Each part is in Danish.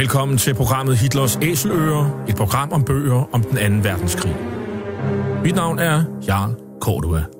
Velkommen til programmet Hitlers Æseløer, et program om bøger om den anden verdenskrig. Mit navn er Jarl Cordua.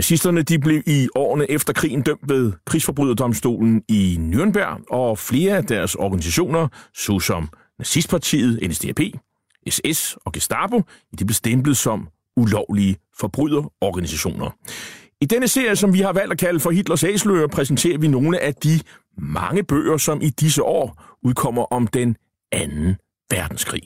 Nazisterne de blev i årene efter krigen dømt ved krigsforbryderdomstolen i Nürnberg, og flere af deres organisationer, såsom nazistpartiet NSDAP, SS og Gestapo, de blev stemplet som ulovlige forbryderorganisationer. I denne serie, som vi har valgt at kalde for Hitlers Æsler, præsenterer vi nogle af de mange bøger, som i disse år udkommer om den anden verdenskrig.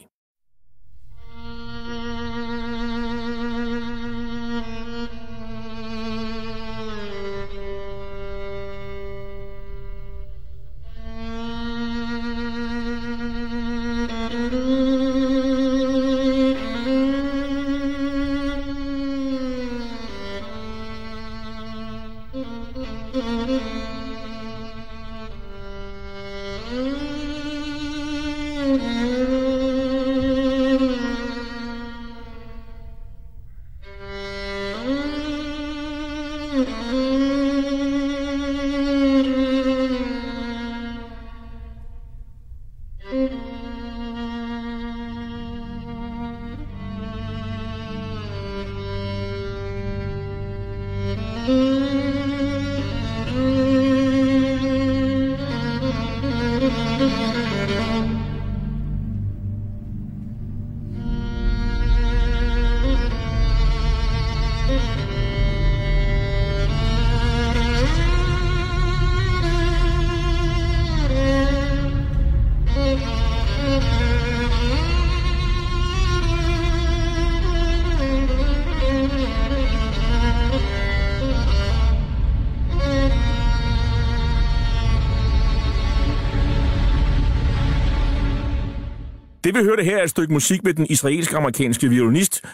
Det vi hørte her er et stykke musik med den israelsk-amerikanske violinist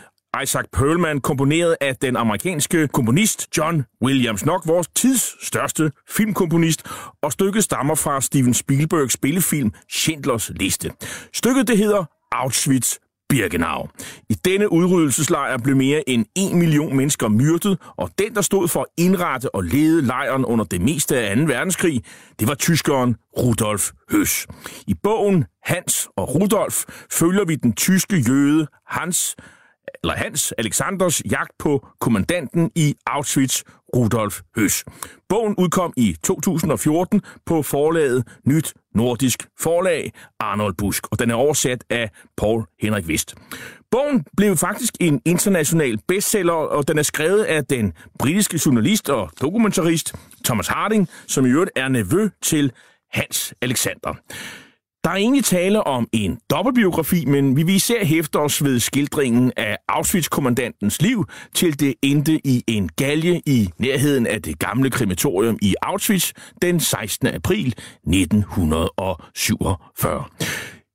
Isaac Perlman, komponeret af den amerikanske komponist John Williams, nok vores tids største filmkomponist, og stykket stammer fra Steven Spielbergs spillefilm Schindlers Liste. Stykket det hedder Auschwitz Birkenau. I denne udryddelseslejr blev mere end en million mennesker myrdet, og den, der stod for at indrette og lede lejren under det meste af 2. verdenskrig, det var tyskeren Rudolf Høs. I bogen Hans og Rudolf følger vi den tyske jøde Hans eller Hans Alexanders jagt på kommandanten i Auschwitz, Rudolf Høs. Bogen udkom i 2014 på forlaget Nyt Nordisk Forlag, Arnold Busk, og den er oversat af Paul Henrik Vist. Bogen blev faktisk en international bestseller, og den er skrevet af den britiske journalist og dokumentarist Thomas Harding, som i øvrigt er nevø til Hans Alexander. Der er egentlig tale om en dobbeltbiografi, men vi vil især hæfte os ved skildringen af Auschwitz-kommandantens liv, til det endte i en galge i nærheden af det gamle krematorium i Auschwitz den 16. april 1947.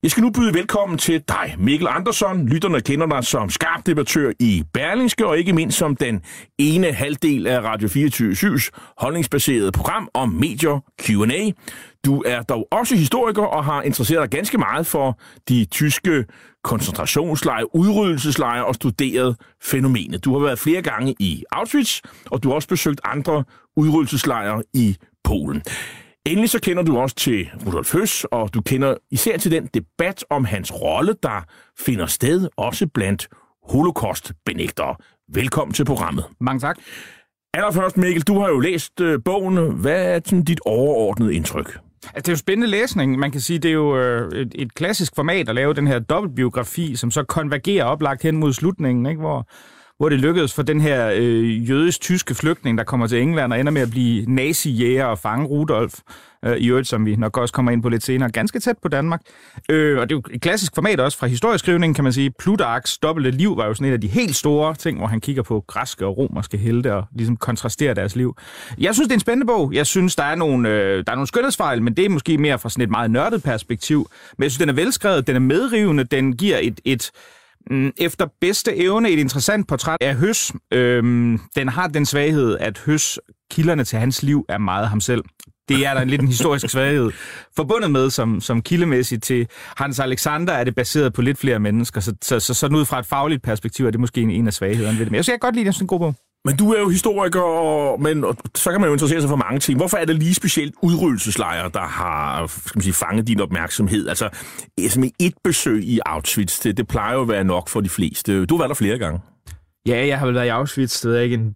Jeg skal nu byde velkommen til dig, Mikkel Andersson. Lytterne kender dig som skarp debattør i Berlingske, og ikke mindst som den ene halvdel af Radio 24-7's holdningsbaserede program om medier Q&A. Du er dog også historiker og har interesseret dig ganske meget for de tyske koncentrationslejre, udryddelseslejre og studeret fænomenet. Du har været flere gange i Auschwitz, og du har også besøgt andre udryddelseslejre i Polen. Endelig så kender du også til Rudolf Høs, og du kender især til den debat om hans rolle, der finder sted også blandt holocaust-benægtere. Velkommen til programmet. Mange tak. Allerførst, Mikkel, du har jo læst øh, bogen. Hvad er sådan dit overordnede indtryk? Altså, det er jo spændende læsning. Man kan sige, det er jo øh, et, et klassisk format at lave den her dobbeltbiografi, som så konvergerer oplagt hen mod slutningen, ikke? hvor hvor det lykkedes for den her øh, jødisk-tyske flygtning, der kommer til England og ender med at blive nazi-jæger og fange Rudolf, øh, i øvrigt, som vi nok også kommer ind på lidt senere, ganske tæt på Danmark. Øh, og det er jo et klassisk format også fra historieskrivningen, kan man sige. Plutarchs dobbelte liv var jo sådan et af de helt store ting, hvor han kigger på græske og romerske helte og ligesom kontrasterer deres liv. Jeg synes, det er en spændende bog. Jeg synes, der er nogle, øh, der er nogle skønhedsfejl, men det er måske mere fra sådan et meget nørdet perspektiv. Men jeg synes, den er velskrevet, den er medrivende, den giver et, et Mm, efter bedste evne et interessant portræt af Høs. Øhm, den har den svaghed, at Høs, kilderne til hans liv, er meget ham selv. Det er der en lidt en historisk svaghed forbundet med, som, som kildemæssigt til Hans Alexander er det baseret på lidt flere mennesker, så, så, så sådan ud fra et fagligt perspektiv er det måske en, en af svaghederne ved det. Men jeg synes, jeg godt lide den sådan en god bog. Men du er jo historiker, og, men og, så kan man jo interessere sig for mange ting. Hvorfor er det lige specielt udryddelseslejre, der har skal man sige, fanget din opmærksomhed? Altså, som et besøg i Auschwitz, det, det plejer jo at være nok for de fleste. Du har været der flere gange. Ja, jeg har vel været i Auschwitz, det er ikke en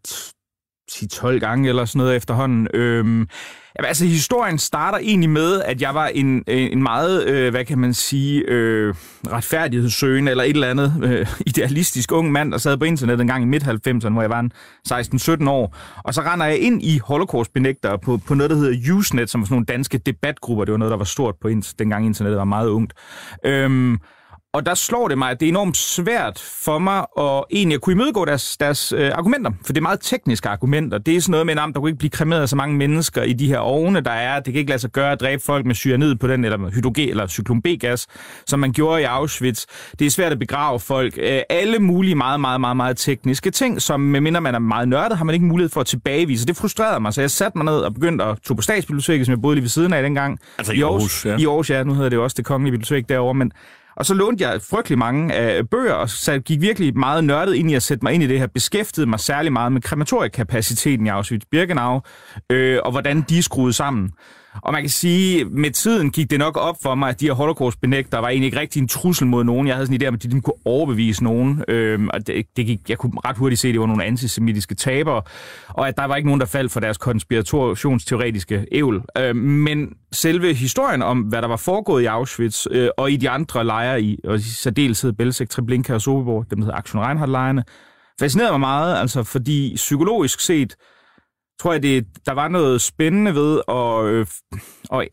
10-12 gange eller sådan noget efterhånden. Øhm, Jamen, altså, historien starter egentlig med, at jeg var en, øh, en meget, øh, hvad kan man sige, øh, retfærdighedssøgende eller et eller andet øh, idealistisk ung mand, der sad på internet en gang i midt-90'erne, hvor jeg var 16-17 år. Og så render jeg ind i holocaustbenægtere på, på noget, der hedder Usenet, som var sådan nogle danske debatgrupper. Det var noget, der var stort på dengang internettet var meget ungt. Øhm, og der slår det mig, at det er enormt svært for mig at egentlig at kunne imødegå deres, deres øh, argumenter. For det er meget tekniske argumenter. Det er sådan noget med, at der kunne ikke blive kremeret så mange mennesker i de her ovne, der er. Det kan ikke lade sig gøre at dræbe folk med cyanid på den, eller hydrogen eller cyklon B-gas, som man gjorde i Auschwitz. Det er svært at begrave folk. Øh, alle mulige meget, meget, meget, meget tekniske ting, som medmindre man er meget nørdet, har man ikke mulighed for at tilbagevise. Det frustrerede mig, så jeg satte mig ned og begyndte at tog på statsbiblioteket, som jeg boede lige ved siden af dengang. Altså i Aarhus, ja. I Aarhus, ja. Nu hedder det jo også det kongelige bibliotek derovre, men og så lånte jeg frygtelig mange af bøger, og så gik virkelig meget nørdet ind i at sætte mig ind i det her, beskæftigede mig særlig meget med krematoriekapaciteten i Auschwitz-Birkenau, øh, og hvordan de skruede sammen. Og man kan sige, med tiden gik det nok op for mig, at de her holocaust-benægtere var egentlig ikke rigtig en trussel mod nogen. Jeg havde sådan en idé om, at de ligesom kunne overbevise nogen. Øhm, og det, det gik, jeg kunne ret hurtigt se, at det var nogle antisemitiske tabere, og at der var ikke nogen, der faldt for deres konspirationsteoretiske ævl. Øhm, men selve historien om, hvad der var foregået i Auschwitz øh, og i de andre lejre, i, og i særdeleshed Belzec, Treblinka og Sobibor, dem der hedder Aktion Reinhardt-lejrene, fascinerede mig meget, altså fordi psykologisk set, tror jeg, det, der var noget spændende ved og, øh, og,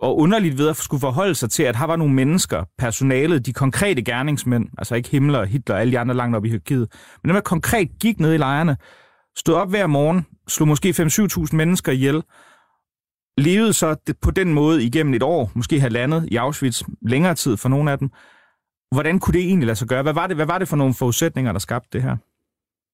og underligt ved at skulle forholde sig til, at her var nogle mennesker, personalet, de konkrete gerningsmænd, altså ikke Himmler, Hitler og alle de andre langt op i hierarkiet, men dem, der konkret gik ned i lejrene, stod op hver morgen, slog måske 5-7.000 mennesker ihjel, levede så på den måde igennem et år, måske halvandet i Auschwitz, længere tid for nogle af dem. Hvordan kunne det egentlig lade sig gøre? Hvad var det, hvad var det for nogle forudsætninger, der skabte det her?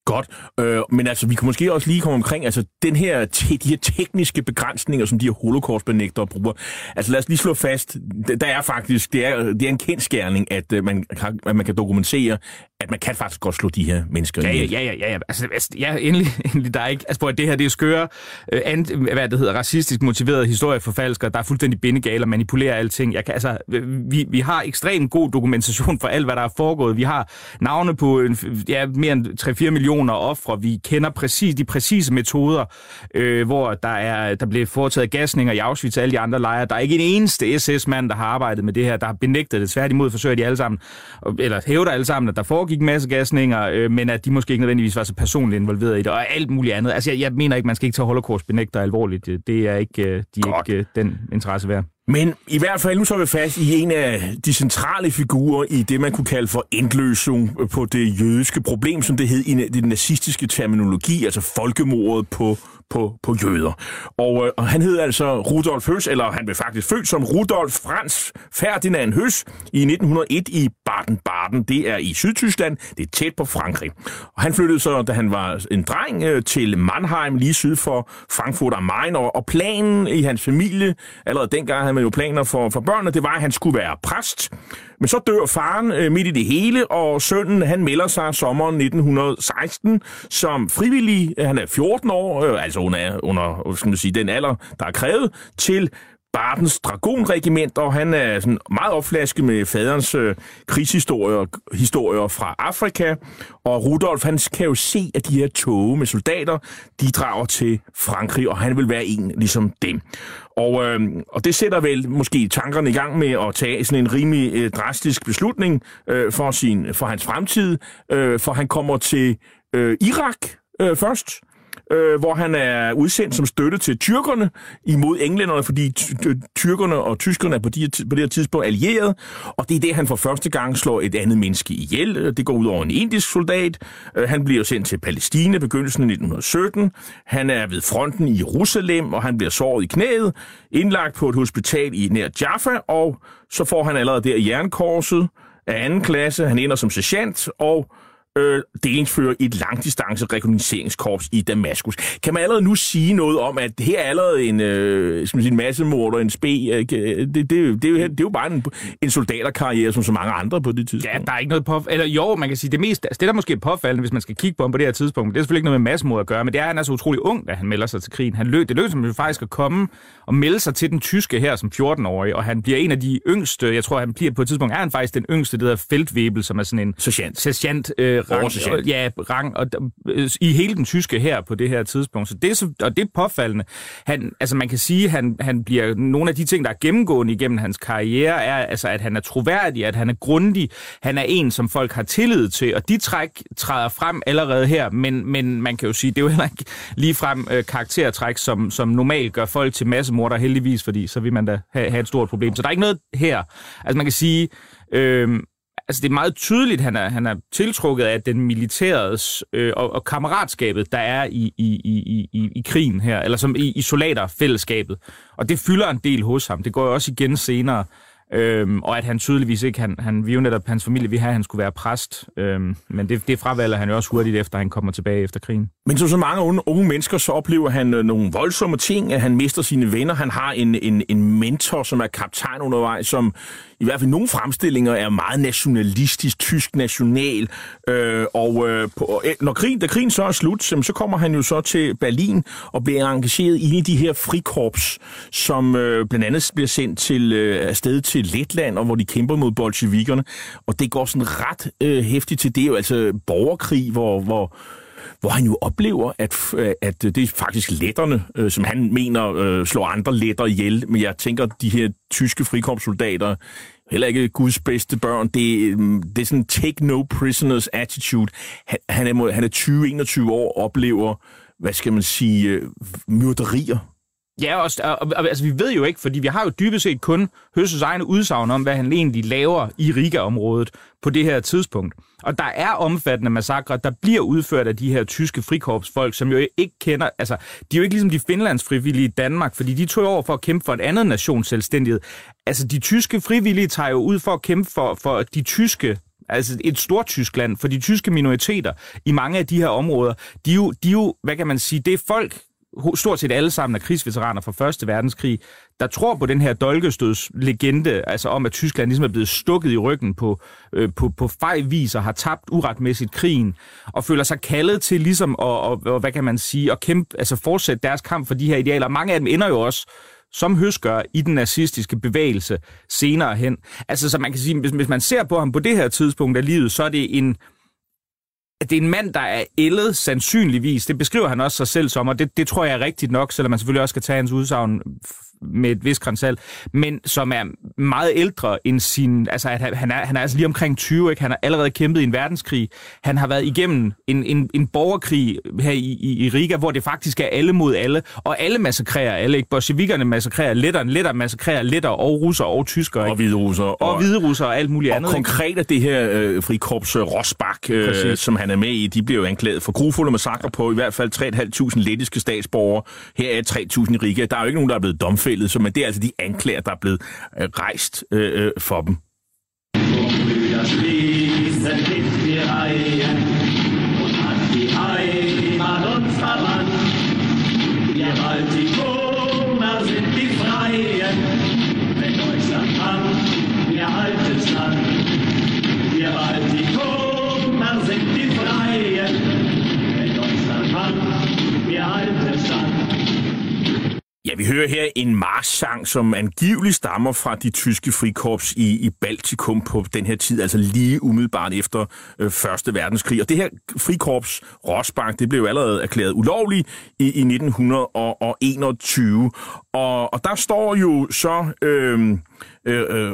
Godt, øh, men altså, vi kan måske også lige komme omkring, altså, den her, te, de her tekniske begrænsninger, som de her holocaustbenægtere bruger. Altså, lad os lige slå fast, der er faktisk, det er, det er en kendskærning, at, øh, man, at man kan dokumentere, at man kan faktisk godt slå de her mennesker ja, ja, ja, ja, ja. Altså, altså, ja, endelig, endelig, der er ikke, altså, det her, det er skøre, øh, and, hvad det hedder, racistisk motiverede historieforfalskere, der er fuldstændig bindegale og manipulerer alting. Jeg kan, altså, vi, vi har ekstremt god dokumentation for alt, hvad der er foregået. Vi har navne på en, ja, mere end 3-4 millioner ofre. Vi kender præcis de præcise metoder, øh, hvor der er der blev foretaget gasninger i Auschwitz og alle de andre lejre. Der er ikke en eneste SS-mand, der har arbejdet med det her, der har benægtet det. Tværtimod forsøger de alle sammen, eller hævder alle sammen, at der foregik en masse gasninger, øh, men at de måske ikke nødvendigvis var så personligt involveret i det, og alt muligt andet. Altså, jeg, jeg mener ikke, man skal ikke tage holocaust-benægter alvorligt. Det er ikke, øh, de er ikke øh, den interesse værd. Men i hvert fald, nu så vi fast i en af de centrale figurer i det, man kunne kalde for endløsning på det jødiske problem, som det hed i den nazistiske terminologi, altså folkemordet på på, på jøder. Og, øh, og han hed altså Rudolf Høs, eller han blev faktisk født som Rudolf Franz Ferdinand Høs i 1901 i Baden-Baden. Det er i Sydtyskland, det er tæt på Frankrig. Og han flyttede så, da han var en dreng, øh, til Mannheim, lige syd for Frankfurt am Main, og, og planen i hans familie, allerede dengang havde man jo planer for, for børnene, det var, at han skulle være præst. Men så dør faren øh, midt i det hele, og sønnen han melder sig sommeren 1916 som frivillig. Han er 14 år, øh, altså under, under skal man sige, den alder, der er krævet, til Bartens Dragonregiment, og han er sådan meget opflasket med faderens øh, krigshistorier historier fra Afrika. Og Rudolf, han kan jo se, at de her tog med soldater, de drager til Frankrig, og han vil være en ligesom dem. Og, øh, og det sætter vel måske tankerne i gang med at tage sådan en rimelig øh, drastisk beslutning øh, for, sin, for hans fremtid, øh, for han kommer til øh, Irak øh, først, øh, hvor han er udsendt som støtte til tyrkerne imod englænderne, fordi tyrkerne og tyskerne er på, de, på det her tidspunkt allieret, og det er det, han for første gang slår et andet menneske ihjel. Øh, det går ud over en indisk soldat. Øh, han bliver sendt til Palæstina begyndelsen af 1917. Han er ved fronten i Jerusalem, og han bliver såret i knæet, indlagt på et hospital i nær Jaffa, og så får han allerede der jernkorset af anden klasse. Han ender som sergeant, og øh, delingsfører i et langdistance rekognosceringskorps i Damaskus. Kan man allerede nu sige noget om, at her er allerede en, øh, skal man sige, en massemorder, en spe? Øh, det, det, det, det, det, er jo bare en, en soldaterkarriere, som så mange andre på det tidspunkt. Ja, der er ikke noget på... Eller jo, man kan sige, det mest... Altså, det der måske er påfaldende, hvis man skal kigge på ham på det her tidspunkt, det er selvfølgelig ikke noget med massemord at gøre, men det er, at han er så utrolig ung, da han melder sig til krigen. Han løb, det lykkedes ham faktisk at komme og melde sig til den tyske her som 14-årig, og han bliver en af de yngste, jeg tror, han bliver på et tidspunkt, er han faktisk den yngste, det hedder Feldwebel, som er sådan en sergeant, sergeant øh, rang, ja, rang og, øh, i hele den tyske her på det her tidspunkt. Så det er, og det er påfaldende. Han, altså man kan sige, han, han bliver nogle af de ting, der er gennemgående igennem hans karriere, er altså, at han er troværdig, at han er grundig, han er en, som folk har tillid til, og de træk træder frem allerede her, men, men man kan jo sige, det er jo heller ikke lige frem øh, karaktertræk, som, som normalt gør folk til massemorder heldigvis, fordi så vil man da have, have et stort problem. Så der er ikke noget her. Altså man kan sige, øh, altså det er meget tydeligt, han er, han er tiltrukket af den militærets øh, og, og kammeratskabet, der er i, i, i, i, i krigen her, eller som i, i soldaterfællesskabet. Og det fylder en del hos ham. Det går jo også igen senere. Øhm, og at han tydeligvis ikke, han, han vi jo netop, hans familie vi have, at han skulle være præst. Øhm, men det, det fravalger han jo også hurtigt efter, han kommer tilbage efter krigen. Men som så mange unge, unge mennesker, så oplever han øh, nogle voldsomme ting, at han mister sine venner. Han har en, en, en mentor, som er kaptajn undervejs, som i hvert fald nogle fremstillinger er meget nationalistisk, tysk national. Øh, og øh, på, øh, når krigen, da krigen så er slut, så kommer han jo så til Berlin og bliver engageret i de her frikorps, som øh, blandt andet bliver sendt til øh, afsted til Letland, og hvor de kæmper mod bolsjevikerne. Og det går sådan ret øh, til. Det er jo altså borgerkrig, hvor, hvor hvor han jo oplever, at, øh, at det er faktisk letterne, øh, som han mener øh, slår andre letter ihjel. Men jeg tænker, de her tyske frikorpssoldater, heller ikke Guds bedste børn, det, mm, det er sådan take no prisoners attitude. Han, han er, han er 20-21 år og oplever, hvad skal man sige, øh, myrderier Ja, og, og, og, altså, vi ved jo ikke, fordi vi har jo dybest set kun Høsses egne udsagn om, hvad han egentlig laver i Riga-området på det her tidspunkt. Og der er omfattende massakre, der bliver udført af de her tyske frikorpsfolk, som jo ikke kender, altså, de er jo ikke ligesom de finlands frivillige i Danmark, fordi de tog over for at kæmpe for et andet nations selvstændighed. Altså, de tyske frivillige tager jo ud for at kæmpe for, for de tyske altså et stort Tyskland, for de tyske minoriteter i mange af de her områder, de er jo, de er jo hvad kan man sige, det er folk, stort set alle sammen er krigsveteraner fra Første Verdenskrig, der tror på den her dolkestødslegende, altså om, at Tyskland ligesom er blevet stukket i ryggen på, øh, på, på fejvis og har tabt uretmæssigt krigen, og føler sig kaldet til ligesom at, og, og, hvad kan man sige, at kæmpe, altså fortsætte deres kamp for de her idealer. Mange af dem ender jo også som høsker i den nazistiske bevægelse senere hen. Altså, så man kan sige, hvis, hvis man ser på ham på det her tidspunkt af livet, så er det en, øh, det er en mand, der er ældet sandsynligvis. Det beskriver han også sig selv som, og det, det tror jeg er rigtigt nok, selvom man selvfølgelig også skal tage hans udsagn med et vis grænsal, men som er meget ældre end sin... Altså, at han, er, han er altså lige omkring 20, ikke? Han har allerede kæmpet i en verdenskrig. Han har været igennem en, en, en borgerkrig her i, i, i Riga, hvor det faktisk er alle mod alle, og alle massakrerer alle, ikke? Bolsjevikerne massakrerer letteren, letter massakrerer letter og russer og tyskere, ikke? Og hvide russer. Og, og hvide russer og alt muligt og andet. Og konkret er det her øh, frikorps øh, Rosbach, øh, som han er med i, de bliver jo anklaget for grufulde massakre på i hvert fald 3.500 lettiske statsborgere. Her er 3.000 i Riga. Der er jo ikke nogen, der er blevet domfældet tilfældet, så men det er altså de anklager, der er blevet øh, rejst øh, øh for dem. sind die Freien. Wenn Deutschland hat, wir halten stand. Ja, vi hører her en marschsang, som angiveligt stammer fra de tyske frikorps i, i Baltikum på den her tid, altså lige umiddelbart efter øh, Første Verdenskrig. Og det her frikorps, Rosbach, det blev allerede erklæret ulovligt i, i 1921. Og, og der står jo så... Øh, øh, øh,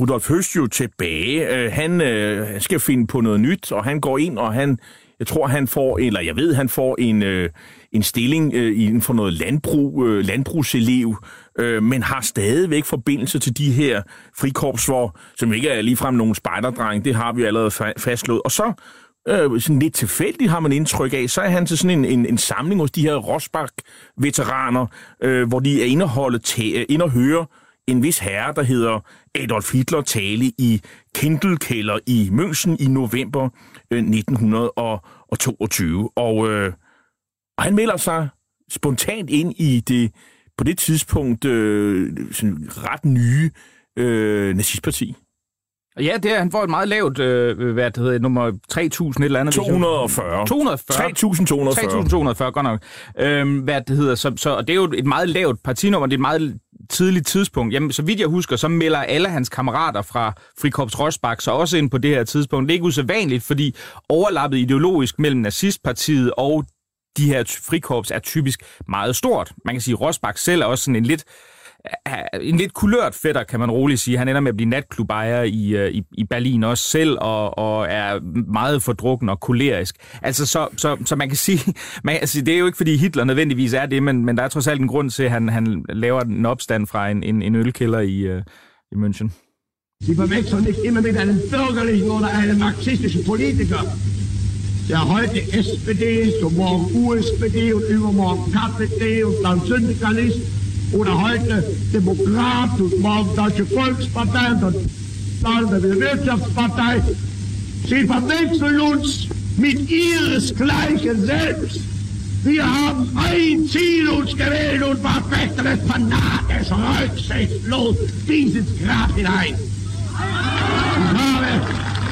Rudolf Høst jo tilbage. Øh, han øh, skal finde på noget nyt, og han går ind, og han, jeg tror, han får, eller jeg ved, han får en, øh, en stilling øh, inden for noget landbrug, øh, landbrugselev, øh, men har stadigvæk forbindelse til de her frikorps, hvor, som ikke er ligefrem nogen spejderdreng, det har vi allerede fastslået. Og så øh, sådan lidt tilfældigt har man indtryk af, så er han til sådan en, en, en samling hos de her Rosbach-veteraner, øh, hvor de er indeholdt, øh, inde og høre en vis herre, der hedder Adolf Hitler, tale i Kindelkælder i München i november øh, 1922. Og, øh, og han melder sig spontant ind i det på det tidspunkt øh, sådan ret nye øh, nazistparti. Ja, det er, han får et meget lavt, øh, hvad det hedder, nummer 3.000 et eller andet. 240. 240. 3.240. 3.240, godt nok. Øhm, hvad det hedder, så, så, og det er jo et meget lavt partinummer, det er et meget tidligt tidspunkt. Jamen, så vidt jeg husker, så melder alle hans kammerater fra Frikorps Rosbach så også ind på det her tidspunkt. Det er ikke usædvanligt, fordi overlappet ideologisk mellem nazistpartiet og de her frikorps er typisk meget stort. Man kan sige, at Rosbach selv er også sådan en lidt en lidt kulørt fætter, kan man roligt sige. Han ender med at blive natklubejer i, øh, i, i Berlin også selv, og, og er meget fordrukken og kolerisk. Altså, så, så, så man kan sige, man, altså, det er jo ikke, fordi Hitler nødvendigvis er det, men, men der er trods alt en grund til, at han, han laver en opstand fra en, en, en ølkælder i, uh, i München. Sie verwechseln nicht immer mit einem bürgerlichen oder einem marxistischen Politiker, der heute SPD ist und morgen USPD und übermorgen KPD und dann Syndikalist oder heute Demokrat und morgen Deutsche Volkspartei und dann der Wirtschaftspartei. Sie verwechseln uns mit ihresgleichen selbst. Wir haben ein Ziel uns gewählt und verfechten es fanatisch, rücksichtslos dieses Grab hinein. Ich habe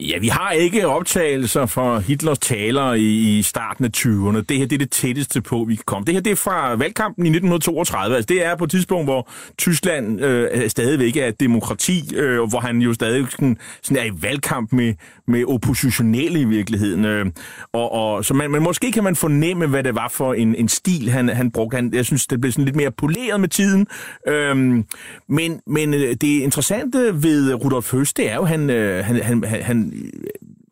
Ja, vi har ikke optagelser fra Hitlers taler i, starten af 20'erne. Det her det er det tætteste på, vi kan komme. Det her det er fra valgkampen i 1932. Altså, det er på et tidspunkt, hvor Tyskland øh, stadigvæk er et demokrati, øh, hvor han jo stadig sådan, sådan er i valgkamp med, med oppositionelle i virkeligheden. Øh, og, og, så man, men måske kan man fornemme, hvad det var for en, en stil, han, han brugte. Han, jeg synes, det blev sådan lidt mere poleret med tiden. Øh, men, men øh, det interessante ved Rudolf Høst, det er jo, han, øh, han, han, han øh,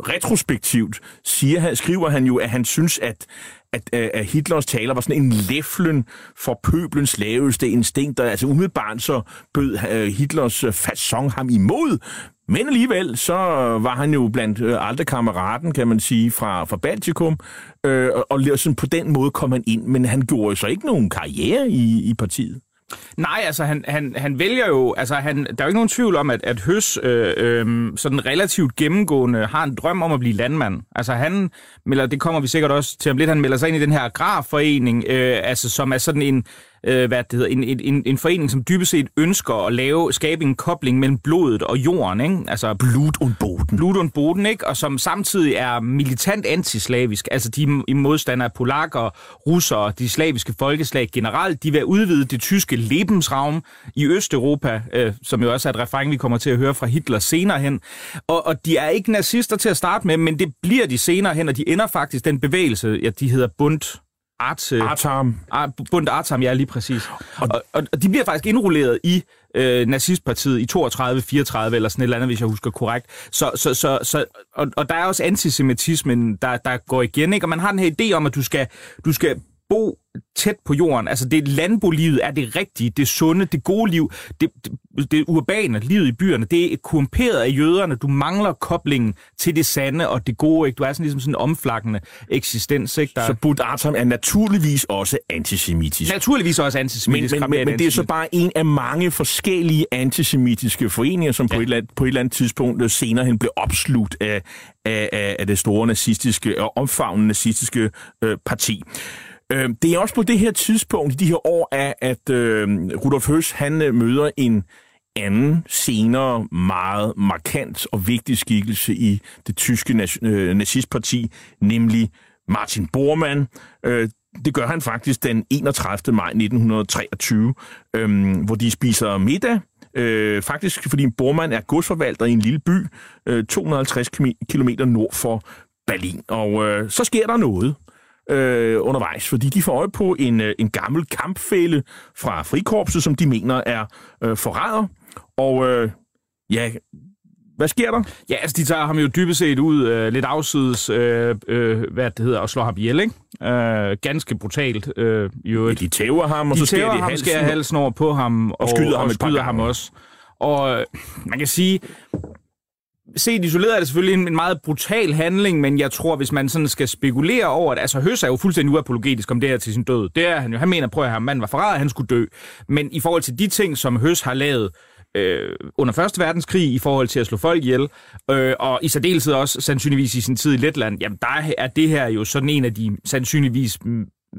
retrospektivt siger han, skriver han jo, at han synes, at, at, øh, at Hitlers taler var sådan en læflen for pøblens laveste instinkter. Altså umiddelbart så bød Hitlers fasong ham imod, men alligevel så var han jo blandt øh, aldrig kammeraten, kan man sige, fra, fra Baltikum, øh, og, og sådan på den måde kom han ind, men han gjorde jo så ikke nogen karriere i, i partiet. Nej, altså han, han, han vælger jo, altså han, der er jo ikke nogen tvivl om, at, at Høs øh, øh, sådan relativt gennemgående har en drøm om at blive landmand. Altså han melder, det kommer vi sikkert også til om lidt, han melder sig ind i den her agrarforening, øh, altså som er sådan en, øh, hvad det hedder, en, en, en forening, som dybest set ønsker at lave, skabe en kobling mellem blodet og jorden, ikke? Altså Blut und Boden. Blut und Boden, ikke? Og som samtidig er militant antislavisk. Altså de i modstandere af polakker, russere, de slaviske folkeslag generelt, de vil udvide det tyske Lebensraum i Østeuropa, øh, som jo også er et refræng, vi kommer til at høre fra Hitler senere hen. Og, og de er ikke nazister til at starte med, men det bliver de senere hen, og de ender faktisk den bevægelse, ja, de hedder Bund Art, Artam. Ar, Bund Artam, ja, lige præcis. Og, og, og de bliver faktisk indrulleret i øh, nazistpartiet i 32, 34 eller sådan et eller andet, hvis jeg husker korrekt. Så, så, så, så, og, og der er også antisemitismen, der, der går igen, ikke? Og man har den her idé om, at du skal, du skal bo tæt på jorden. Altså det landbolivet er det rigtige, det sunde, det gode liv, det, det, det urbane, livet i byerne, det er korrumperet af jøderne. Du mangler koblingen til det sande og det gode. Ikke? Du er sådan ligesom sådan en omflakkende eksistens. Ikke? Der... Så Bud Artam er naturligvis også antisemitisk. Naturligvis også antisemitisk. Men, men, men, men det er så bare en af mange forskellige antisemitiske foreninger, som ja. på, et eller andet, på et eller andet tidspunkt senere hen blev opslugt af, af, af det store nazistiske og omfavnende nazistiske øh, parti. Øh, det er også på det her tidspunkt, i de her år, at, at øhm, øh, Rudolf Høs han møder en anden, senere meget markant og vigtig skikkelse i det tyske øh, nazistparti, nemlig Martin Bormann. Øh, det gør han faktisk den 31. maj 1923, øhm, hvor de spiser middag. Øh, faktisk fordi Bormann er godsforvalter i en lille by, øh, 250 km nord for Berlin. Og øh, så sker der noget øh, undervejs, fordi de får øje på en, øh, en gammel kampfælde fra frikorpset, som de mener er øh, forræder. Og øh, ja, hvad sker der? Ja, altså de tager ham jo dybest set ud øh, lidt afsides, øh, øh, hvad det hedder, og slår ham ihjel, ikke? Øh, ganske brutalt. Øh, jo ja, de tæver ham, og de så skærer de ham, halsen. skærer halsen over på ham, og, og skyder ham, og et par skyder ham også. Og øh, man kan sige, set isoleret er det selvfølgelig en, en meget brutal handling, men jeg tror, hvis man sådan skal spekulere over det, altså Høs er jo fuldstændig uapologetisk om det her til sin død. Det er han jo. Han mener, prøv at høre, manden var forræder, han skulle dø. Men i forhold til de ting, som Høs har lavet, øh, under Første Verdenskrig i forhold til at slå folk ihjel, øh, og i særdeleshed også sandsynligvis i sin tid i Letland, jamen der er det her jo sådan en af de sandsynligvis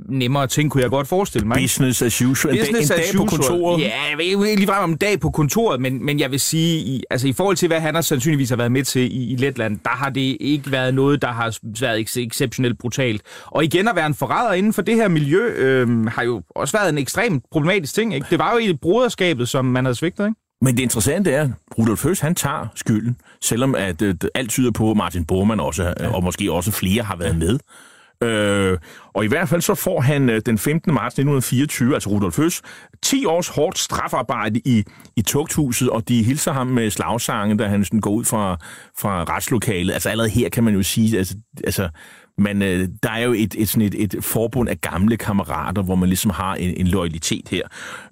nemmere ting, kunne jeg godt forestille mig. Business as usual. En, dag, en Business dag as på usual. kontoret. Ja, jeg ved ikke lige frem om en dag på kontoret, men, men jeg vil sige, i, altså i forhold til, hvad han har sandsynligvis har været med til i, i Letland, der har det ikke været noget, der har været ex- exceptionelt brutalt. Og igen at være en forræder inden for det her miljø, øh, har jo også været en ekstremt problematisk ting. Ikke? Det var jo i broderskabet, som man havde svigtet, ikke? Men det interessante er, at Rudolf Høs, han tager skylden, selvom at, øh, alt tyder på, at Martin Bormann også, ja. og måske også flere har været med. Øh, og i hvert fald så får han øh, den 15. marts 1924, altså Rudolf Høs, 10 års hårdt strafarbejde i, i tugthuset, og de hilser ham med slagsange, da han sådan går ud fra, fra retslokalet. Altså allerede her kan man jo sige, altså, altså men øh, der er jo et, et, sådan et, et forbund af gamle kammerater, hvor man ligesom har en, en loyalitet her.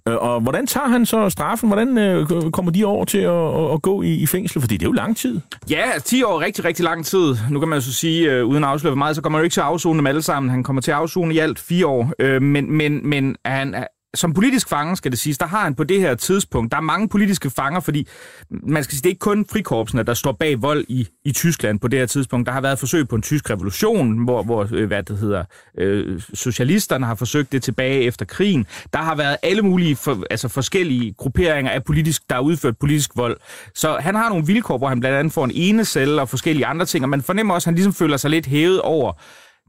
Øh, og hvordan tager han så straffen? Hvordan øh, kommer de over til at, at, at gå i, i fængsel? Fordi det er jo lang tid. Ja, 10 år er rigtig, rigtig lang tid. Nu kan man jo så sige, øh, uden at afsløre meget, så kommer han jo ikke til at afzone dem alle sammen. Han kommer til at afzone i alt fire år. Øh, men, men, men han, som politisk fange, skal det siges, der har han på det her tidspunkt, der er mange politiske fanger, fordi man skal sige, det er ikke kun frikorpsene, der står bag vold i, i Tyskland på det her tidspunkt. Der har været forsøg på en tysk revolution, hvor, hvor øh, hvad det hedder, øh, socialisterne har forsøgt det tilbage efter krigen. Der har været alle mulige for, altså forskellige grupperinger af politisk, der har udført politisk vold. Så han har nogle vilkår, hvor han blandt andet får en ene celle og forskellige andre ting, og man fornemmer også, at han ligesom føler sig lidt hævet over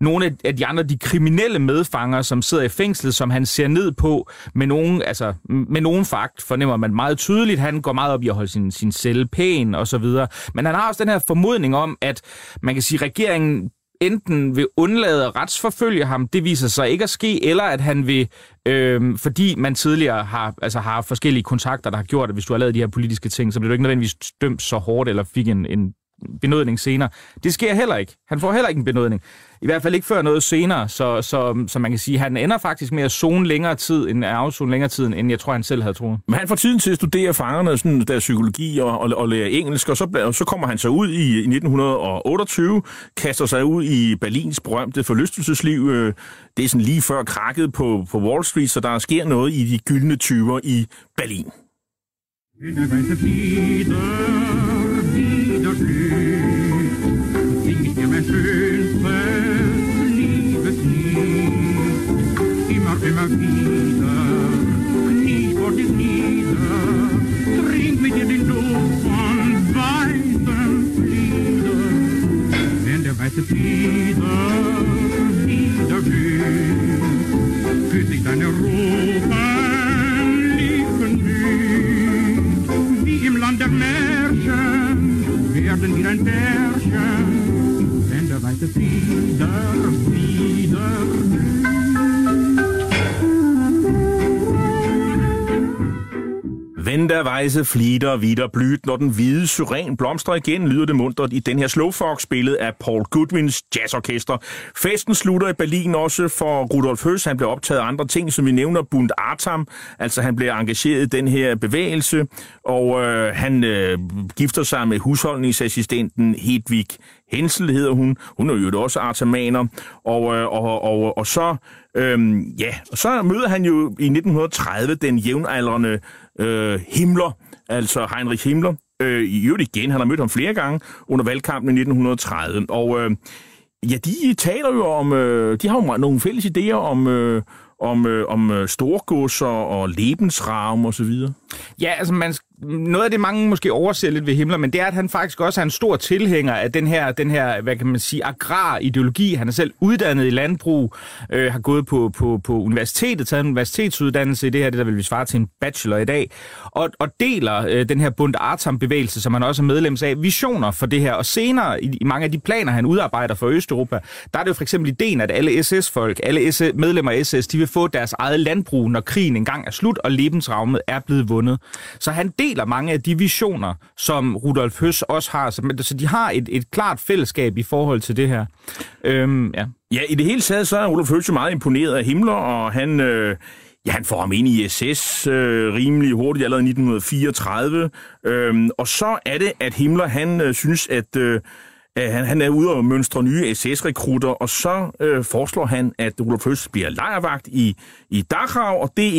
nogle af- de andre, de kriminelle medfanger, som sidder i fængslet, som han ser ned på med nogen, altså, med nogen fakt, fornemmer man meget tydeligt. Han går meget op i at holde sin, sin celle pæn og så videre. Men han har også den her formodning om, at man kan sige, regeringen enten vil undlade at retsforfølge ham, det viser sig ikke at ske, eller at han vil, øh, fordi man tidligere har, altså har forskellige kontakter, der har gjort, at hvis du har lavet de her politiske ting, så bliver du ikke nødvendigvis dømt så hårdt, eller fik en, en benådning senere. Det sker heller ikke. Han får heller ikke en benådning. I hvert fald ikke før noget senere, så, så, så man kan sige, han ender faktisk med at zone længere tid, end at afzone længere tid, end jeg tror, han selv havde troet. Men han får tiden til at studere fangerne, sådan deres psykologi og, og, og lære engelsk, og så, og så kommer han så ud i, i 1928, kaster sig ud i Berlins berømte forlystelsesliv. Øh, Det er sådan lige før krakket på, på Wall Street, så der sker noget i de gyldne tyver i Berlin. In Rejse, der weiße Flieder wieder når den hvide syren blomstrer igen, lyder det muntert i den her slow fox spillet af Paul Goodwins jazzorkester. Festen slutter i Berlin også for Rudolf Høs. Han blev optaget af andre ting, som vi nævner, Bund Artam. Altså han blev engageret i den her bevægelse, og øh, han øh, gifter sig med husholdningsassistenten Hedvig Hensel hedder hun. Hun er jo også artamaner. Og, øh, og, og, og så, øh, ja, og så møder han jo i 1930 den jævnaldrende øh, Himmler, altså Heinrich Himmler. Øh, I øvrigt igen, han har mødt ham flere gange under valgkampen i 1930. Og øh, ja, de taler jo om, øh, de har jo nogle fælles idéer om, øh, om, øh, om øh, storgodser og lebensraum og så videre. Ja, altså man, noget af det, mange måske overser lidt ved Himmler, men det er, at han faktisk også er en stor tilhænger af den her, den her hvad kan man sige, agrar-ideologi. Han er selv uddannet i landbrug, øh, har gået på, på, på universitetet, taget en universitetsuddannelse i det her, det der vil vi svare til en bachelor i dag, og, og deler øh, den her Bund Artam-bevægelse, som han også er medlem af, visioner for det her. Og senere, i, i mange af de planer, han udarbejder for Østeuropa, der er det jo for eksempel ideen, at alle SS-folk, alle SS, medlemmer af SS, de vil få deres eget landbrug, når krigen engang er slut, og lebensraumet er blevet vundet. Så han deler mange af de visioner, som Rudolf Høs også har. Så, så de har et, et klart fællesskab i forhold til det her. Øhm, ja. Ja, i det hele taget, så er Rudolf Høs meget imponeret af Himmler, og han... Øh Ja, han får ham ind i SS øh, rimelig hurtigt, allerede i 1934. Øhm, og så er det, at Himmler han øh, synes, at øh, Øh, han, han er ude og mønstre nye SS-rekrutter, og så øh, foreslår han, at Rudolf Høs bliver lejrvagt i, i Dachau, og det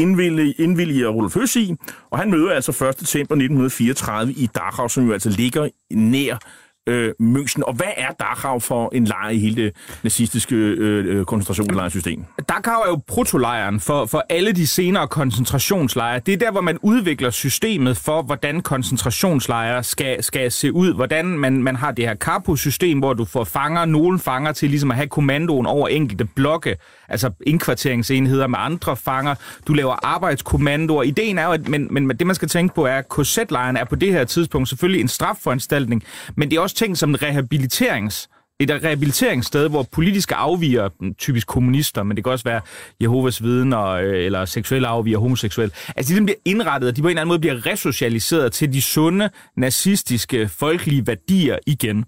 indvilliger Rudolf Høs i. Og han møder altså 1. december 1934 i Dachau, som jo altså ligger nær øh, München. Og hvad er Dachau for en lejr i hele det nazistiske øh, øh, koncentrationslejrsystem? Dachau er jo protolejren for, for alle de senere koncentrationslejre. Det er der, hvor man udvikler systemet for, hvordan koncentrationslejre skal, skal se ud. Hvordan man, man har det her Carpo-system, hvor du får fanger, nogle fanger til ligesom at have kommandoen over enkelte blokke, altså indkvarteringsenheder med andre fanger. Du laver arbejdskommandoer. Ideen er jo, at men, men det man skal tænke på er, at korsetlejren er på det her tidspunkt selvfølgelig en strafforanstaltning, men det er også ting som en rehabiliterings et rehabiliteringssted, hvor politiske afviger, typisk kommunister, men det kan også være Jehovas vidner øh, eller seksuelle afviger, homoseksuelle, altså de ligesom bliver indrettet, og de på en eller anden måde bliver resocialiseret til de sunde, nazistiske, folkelige værdier igen.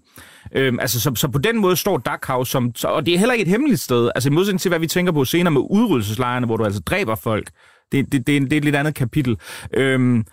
Øhm, altså, så, så på den måde står Dachau som, så, og det er heller ikke et hemmeligt sted, altså i modsætning til, hvad vi tænker på senere med udryddelseslejrene, hvor du altså dræber folk. Det, det, det, er, det er et lidt andet kapitel. Øhm,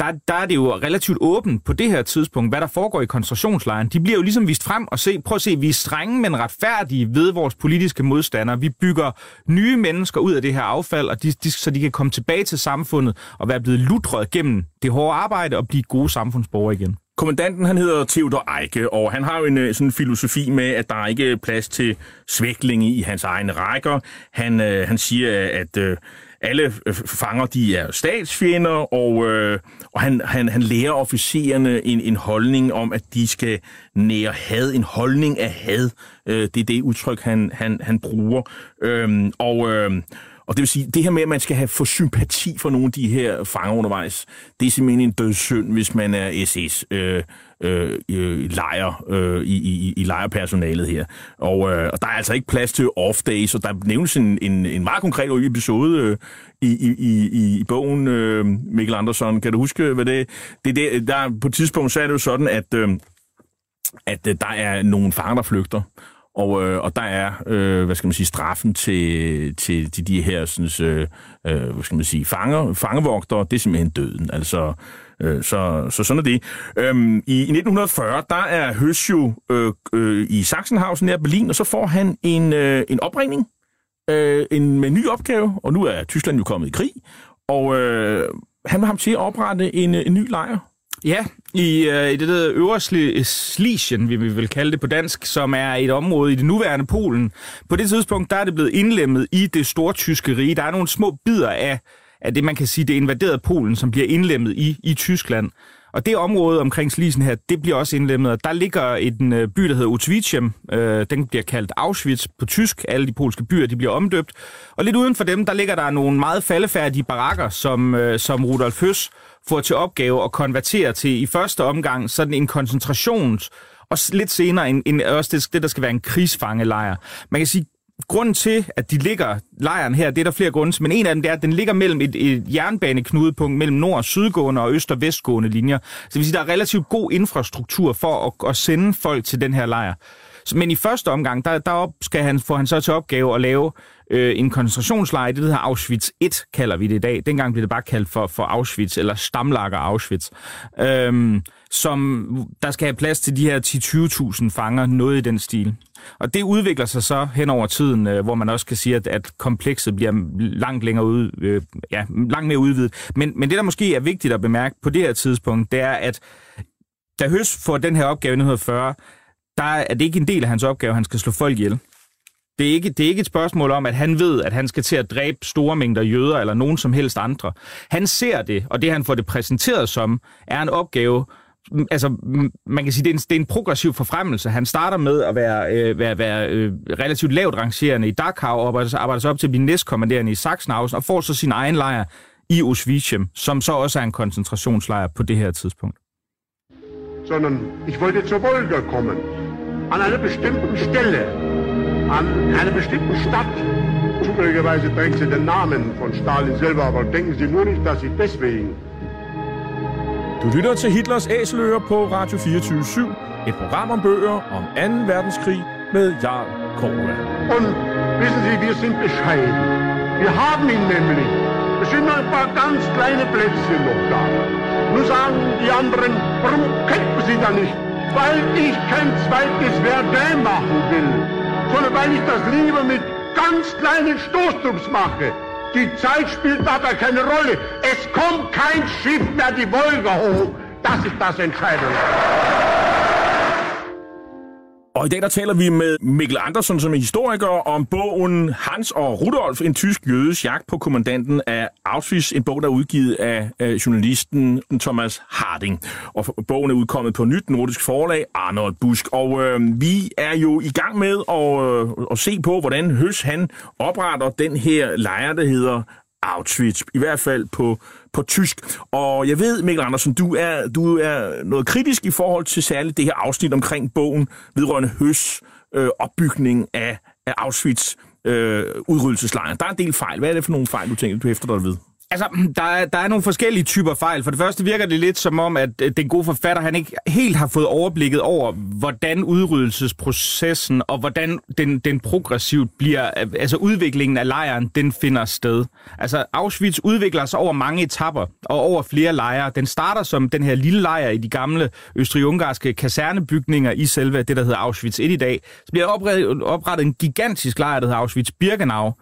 der, der er det jo relativt åbent på det her tidspunkt, hvad der foregår i koncentrationslejren. De bliver jo ligesom vist frem og se, prøv at se, vi er strenge, men retfærdige ved vores politiske modstandere. Vi bygger nye mennesker ud af det her affald, og de, de, så de kan komme tilbage til samfundet og være blevet lutret gennem det hårde arbejde og blive gode samfundsborgere igen. Kommandanten han hedder Theodor Eike, og han har jo en øh, sådan filosofi med, at der er ikke plads til svækling i hans egne rækker. Han, øh, han siger, at øh, alle øh, fanger, de er statsfjender, og, øh, og han, han, han lærer officererne en, en holdning om, at de skal nære had, en holdning af had. Øh, det er det udtryk, han, han, han bruger. Øh, og... Øh, og det vil sige, det her med, at man skal have få sympati for nogle af de her fanger undervejs, det er simpelthen en dødssynd, hvis man er SS. Øh, øh, lejer øh, i, i, i lejerpersonalet her. Og, øh, og der er altså ikke plads til off-days, og der nævnes en, en, en meget konkret episode øh, i, i, i, i bogen, øh, Mikkel Andersson. Kan du huske, hvad det, det, det der På et tidspunkt så er det jo sådan, at, øh, at øh, der er nogle fanger, der flygter. Og, øh, og der er, øh, hvad skal man sige, straffen til, til, til de her sådan, øh, øh, hvad skal man sige, fanger, fangevogtere, det er simpelthen døden. Altså, øh, så, så sådan er det. Øhm, i, 1940, der er Høs jo øh, øh, i Sachsenhausen nær Berlin, og så får han en, øh, en opringning øh, en, med en ny opgave, og nu er Tyskland jo kommet i krig, og øh, han vil ham til at oprette en, øh, en ny lejr Ja, i, øh, i det der øvre Slesien, vi vil kalde det på dansk, som er et område i det nuværende Polen. På det tidspunkt, der er det blevet indlemmet i det store tyske rige. Der er nogle små bidder af, af det, man kan sige, det invaderede Polen, som bliver indlemmet i, i Tyskland. Og det område omkring Slesien her, det bliver også indlemmet. Der ligger en øh, by, der hedder Utwiciem. Øh, den bliver kaldt Auschwitz på tysk. Alle de polske byer, de bliver omdøbt. Og lidt uden for dem, der ligger der nogle meget faldefærdige barakker, som, øh, som Rudolf Høss får til opgave at konvertere til i første omgang sådan en koncentrations- og lidt senere en, en, også det, det, der skal være en krigsfangelejr. Man kan sige, grunden til, at de ligger lejren her, det er der flere grunde men en af dem det er, at den ligger mellem et, et jernbaneknudepunkt mellem nord- og sydgående og øst- og vestgående linjer. Så det vil sige, der er relativt god infrastruktur for at, at sende folk til den her lejr. Men i første omgang, der, der skal han, får han så til opgave at lave øh, en koncentrationslejr, det hedder Auschwitz 1, kalder vi det i dag. Dengang blev det bare kaldt for, for Auschwitz, eller Stamlager Auschwitz. Øhm, som der skal have plads til de her 10-20.000 fanger, noget i den stil. Og det udvikler sig så hen over tiden, øh, hvor man også kan sige, at, at komplekset bliver langt længere ud, øh, ja, langt mere udvidet. Men, men det, der måske er vigtigt at bemærke på det her tidspunkt, det er, at da Høs får den her opgave i 1940, der er det ikke en del af hans opgave, at han skal slå folk ihjel. Det er, ikke, det er ikke et spørgsmål om, at han ved, at han skal til at dræbe store mængder jøder eller nogen som helst andre. Han ser det, og det han får det præsenteret som, er en opgave, altså, man kan sige, det er en, det er en progressiv forfremmelse. Han starter med at være, øh, være, være øh, relativt lavt rangerende i Dachau, og arbejder, arbejder sig op til at blive næstkommanderende i Sachsenhausen, og får så sin egen lejr i Auschwitz, som så også er en koncentrationslejr på det her tidspunkt. Sondern ich wollte zur Wolga kommen. An einer bestimmten Stelle. An einer bestimmten Stadt. Zufälligerweise trägt sie den Namen von Stalin selber, aber denken Sie nur nicht, dass sie deswegen Du lytter til Hitlers Æseløer på Radio 24 Et program om bøger om 2. verdenskrig med Jarl Korva. Und wissen Sie, wir sind bescheiden. Wir haben ihn nämlich. Es sind nur ein paar ganz kleine Plätzchen noch da. Nun sagen die anderen, warum kämpfen Sie da nicht? Weil ich kein zweites Verdun machen will, sondern weil ich das lieber mit ganz kleinen Stoßtrupps mache. Die Zeit spielt dabei keine Rolle. Es kommt kein Schiff mehr die Wolga hoch. Das ist das Entscheidende. Og i dag der taler vi med Mikkel Andersen, som er historiker, om bogen Hans og Rudolf, en tysk jødes jagt på kommandanten af Auschwitz, en bog, der er udgivet af, journalisten Thomas Harding. Og bogen er udkommet på nyt nordisk forlag, Arnold Busk. Og øh, vi er jo i gang med at, øh, at se på, hvordan Høs han opretter den her lejr, der hedder Auschwitz, i hvert fald på, på tysk. Og jeg ved, Mikkel Andersen, du er, du er noget kritisk i forhold til særligt det her afsnit omkring bogen vedrørende Høs øh, opbygning af, af Auschwitz øh, udryddelseslejren. Der er en del fejl. Hvad er det for nogle fejl, du tænker, du efter dig ved? Altså, der er, der er nogle forskellige typer fejl. For det første virker det lidt som om, at øh, den gode forfatter, han ikke helt har fået overblikket over, hvordan udryddelsesprocessen og hvordan den, den progressivt bliver, øh, altså udviklingen af lejren, den finder sted. Altså, Auschwitz udvikler sig over mange etapper og over flere lejre. Den starter som den her lille lejr i de gamle østrig-ungarske kasernebygninger i selve det, der hedder Auschwitz 1 i dag. Så bliver oprettet, oprettet en gigantisk lejr, der hedder Auschwitz-Birkenau,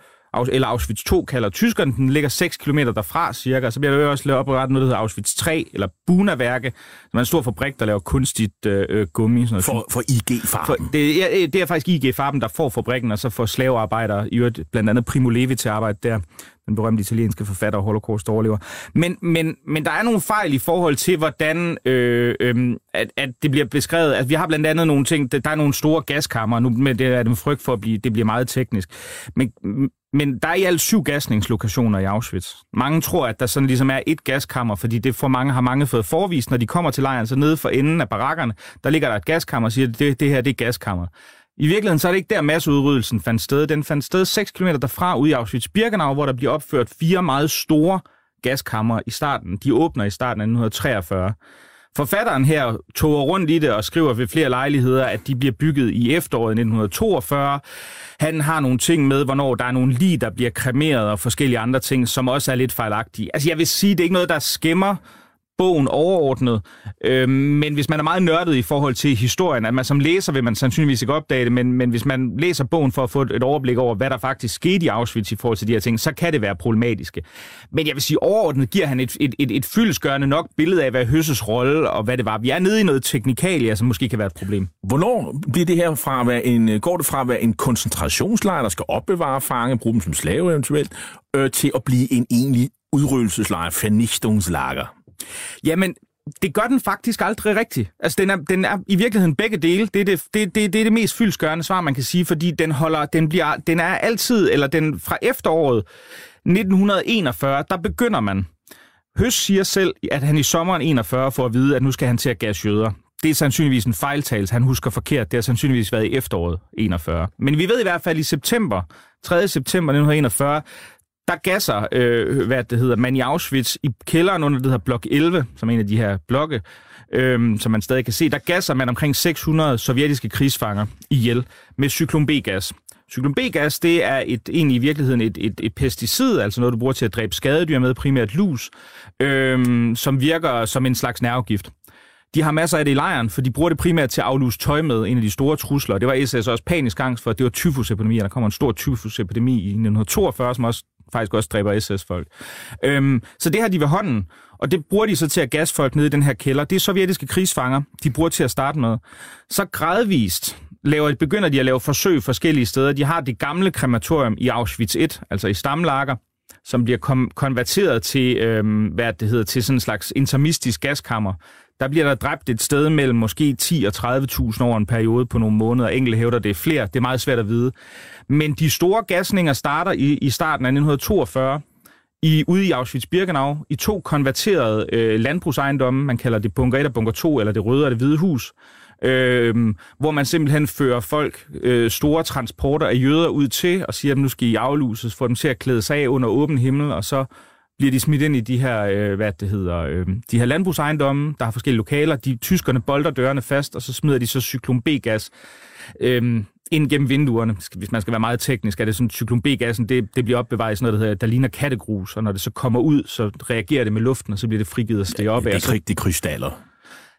eller Auschwitz 2 kalder tyskerne, den ligger 6 km derfra cirka. Så bliver der jo også lavet oprettet noget, der hedder Auschwitz 3, eller Buna-værke, som er en stor fabrik, der laver kunstigt øh, øh gummi. Sådan noget. For, for IG-farben? det, er, det er faktisk IG-farben, der får fabrikken, og så får slavearbejdere, i øvrigt blandt andet Primo Levi til at arbejde der den berømte italienske forfatter og holocaust overlever. Men, men, men der er nogle fejl i forhold til, hvordan øh, øh, at, at det bliver beskrevet. Altså, vi har blandt andet nogle ting, der er nogle store gaskammer, nu med det er det frygt for, at blive, det bliver meget teknisk. Men, men der er i alt syv gasningslokationer i Auschwitz. Mange tror, at der sådan ligesom er et gaskammer, fordi det for mange har mange fået forvist, når de kommer til lejren, så nede for enden af barakkerne, der ligger der et gaskammer og siger, at det, det her det er gaskammer. I virkeligheden så er det ikke der masseudryddelsen fandt sted. Den fandt sted 6 km derfra ude i Auschwitz-Birkenau, hvor der bliver opført fire meget store gaskammer i starten. De åbner i starten af 1943. Forfatteren her tog rundt i det og skriver ved flere lejligheder, at de bliver bygget i efteråret 1942. Han har nogle ting med, hvornår der er nogle lig, der bliver kremeret og forskellige andre ting, som også er lidt fejlagtige. Altså jeg vil sige, det er ikke noget, der skæmmer bogen overordnet, øh, men hvis man er meget nørdet i forhold til historien, at man som læser vil man sandsynligvis ikke opdage det, men, men hvis man læser bogen for at få et overblik over, hvad der faktisk skete i Auschwitz i forhold til de her ting, så kan det være problematiske. Men jeg vil sige, overordnet giver han et, et, et, et fyldesgørende nok billede af, hvad Høsses rolle og hvad det var. Vi er nede i noget teknikalia, som måske kan være et problem. Hvornår bliver det her fra at være en, øh, går det fra at være en koncentrationslejr, der skal opbevare fange, bruge dem som slave eventuelt, øh, til at blive en egentlig udryddelseslejr, Vernichtungslager? Jamen, det gør den faktisk aldrig rigtigt. Altså, den er, den er i virkeligheden begge dele. Det er det, det, det, det, er det mest fyldsgørende svar, man kan sige, fordi den, holder, den, bliver, den er altid, eller den fra efteråret 1941, der begynder man. Høst siger selv, at han i sommeren 41 får at vide, at nu skal han til at gas jøder. Det er sandsynligvis en fejltagelse. Han husker forkert. Det har sandsynligvis været i efteråret 41. Men vi ved i hvert fald i september, 3. september 1941, der gasser, øh, hvad det hedder, man i Auschwitz i kælderen under det her blok 11, som er en af de her blokke, øh, som man stadig kan se, der gasser man omkring 600 sovjetiske krigsfanger ihjel med cyklon B-gas. Cyklon B-gas, det er et, egentlig i virkeligheden et, et, et pesticid, altså noget, du bruger til at dræbe skadedyr med, primært lus, øh, som virker som en slags nervegift. De har masser af det i lejren, for de bruger det primært til at afluse tøj med, en af de store trusler. Det var SS også panisk angst for, at det var tyfusepidemi, der kommer en stor tyfusepidemi i 1942, som også faktisk også dræber SS-folk. Øhm, så det har de ved hånden, og det bruger de så til at gasfolk ned i den her kælder. Det er sovjetiske krigsfanger, de bruger til at starte med. Så gradvist laver, begynder de at lave forsøg forskellige steder. De har det gamle krematorium i Auschwitz 1, altså i Stamlager, som bliver kom- konverteret til, øhm, hvad det hedder, til sådan en slags intermistisk gaskammer. Der bliver der dræbt et sted mellem måske 10 og 30.000 over en periode på nogle måneder. Enkelte hævder, det er flere. Det er meget svært at vide. Men de store gasninger starter i, i starten af 1942 i, ude i Auschwitz-Birkenau i to konverterede øh, landbrugsejendomme. Man kalder det bunker 1 og bunker 2, eller det røde og det hvide hus. Øh, hvor man simpelthen fører folk øh, store transporter af jøder ud til og siger, at nu skal I afluses, få dem til at klæde sig af under åben himmel, og så bliver de smidt ind i de her, øh, hvad det hedder, øh, de her landbrugsejendomme, der har forskellige lokaler. De tyskerne bolder dørene fast, og så smider de så cyklon B-gas øh, ind gennem vinduerne. Hvis man skal være meget teknisk, er det sådan, cyklon B-gassen, det, det bliver opbevaret i sådan noget, der, hedder, der ligner kattegrus, og når det så kommer ud, så reagerer det med luften, og så bliver det frigivet og stiger op Det af. er og så- ikke rigtig krystaller.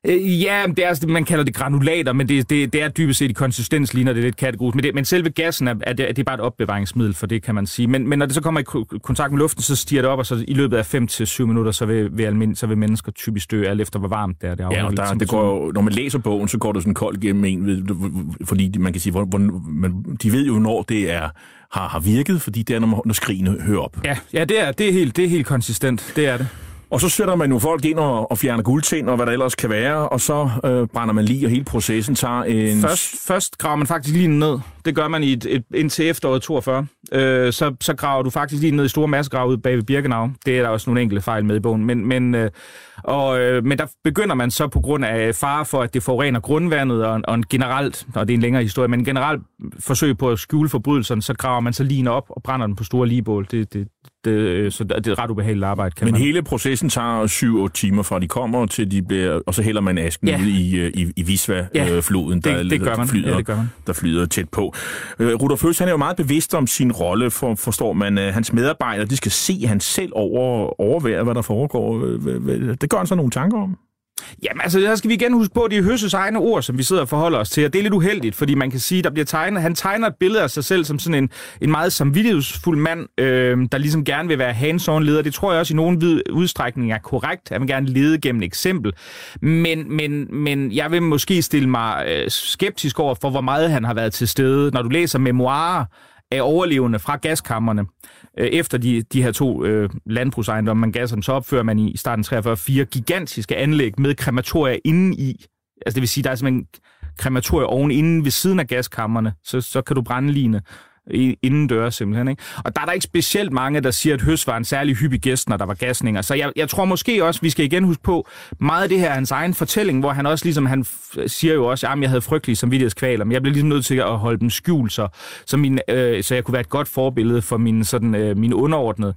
Øh, Ja, det er, altså- man kalder det granulater, men det, det, det er dybest set i konsistens ligner det lidt kattegrus. Men, det, men selve gassen er, er, det, det er bare et opbevaringsmiddel for det, kan man sige. Men, men når det så kommer i ko- kontakt med luften, så stiger det op, og så i løbet af 5 til syv minutter, så vil, vil, almind, så vil mennesker typisk dø, alt efter hvor varmt det er. Det afhænger Ja, og der, af det går, når man læser bogen, så går det sådan koldt gennem en, ved- fordi man kan sige, hvor, hvor, men de ved jo, når det er, har, har virket, fordi det er, når, når skrigene hører op. Ja, ja det, er, det, er helt, det er helt konsistent. Det er det. Og så sætter man jo folk ind og, og fjerner guldtænd og hvad der ellers kan være, og så øh, brænder man lige, og hele processen tager en... Først, først graver man faktisk lige ned. Det gør man i et, et, indtil efteråret 42. Øh, så, så graver du faktisk lige ned i store massegrave ud bag ved Birkenau. Det er der også nogle enkelte fejl med i bogen. Men, men, øh, og, øh, men der begynder man så på grund af fare for, at det forurener grundvandet, og, og en generelt, og det er en længere historie, men generelt forsøg på at skjule forbrydelserne, så graver man så lige op og brænder den på store ligebål. Det, det, det, øh, så det er et ret ubehageligt arbejde, kan Men man. hele processen tager 7-8 timer fra de kommer til de bliver, og så hælder man asken Ja. ud i, øh, i, i Ja. Visva-floden, der, Det, det gør der, man. flyder, Ja, det gør man. der flyder tæt på. Øh, Rudolf Høst, han er jo meget bevidst om sin rolle, for, forstår man. Øh, hans medarbejdere, de skal se han selv over, overvære, hvad der foregår. Øh, hvad- Det gør han så nogle tanker om. Jamen altså, der skal vi igen huske på, at det er Høsses egne ord, som vi sidder og forholder os til, og det er lidt uheldigt, fordi man kan sige, der bliver tegnet, han tegner et billede af sig selv som sådan en, en meget samvittighedsfuld mand, øh, der ligesom gerne vil være hands-on leder. Det tror jeg også i nogen vid udstrækning er korrekt, at man gerne lede gennem eksempel. Men, men, men jeg vil måske stille mig øh, skeptisk over for, hvor meget han har været til stede. Når du læser memoarer af overlevende fra gaskammerne, øh, efter de, de her to øh, landbrugsejendomme, man gasser dem, så opfører man i starten 43 fire gigantiske anlæg med krematorier inde i. Altså det vil sige, der er simpelthen krematorier oven inden ved siden af gaskammerne, så, så kan du brænde indendørs simpelthen. Ikke? Og der er der ikke specielt mange, der siger, at høst var en særlig hyppig gæst, når der var gasninger. Så jeg, jeg tror måske også, vi skal igen huske på, meget af det her er hans egen fortælling, hvor han også ligesom, han siger jo også, at jeg havde frygtelige samvittighedskvaler, men jeg blev ligesom nødt til at holde dem skjult, så, så, min, øh, så jeg kunne være et godt forbillede for mine, sådan, øh, mine underordnede.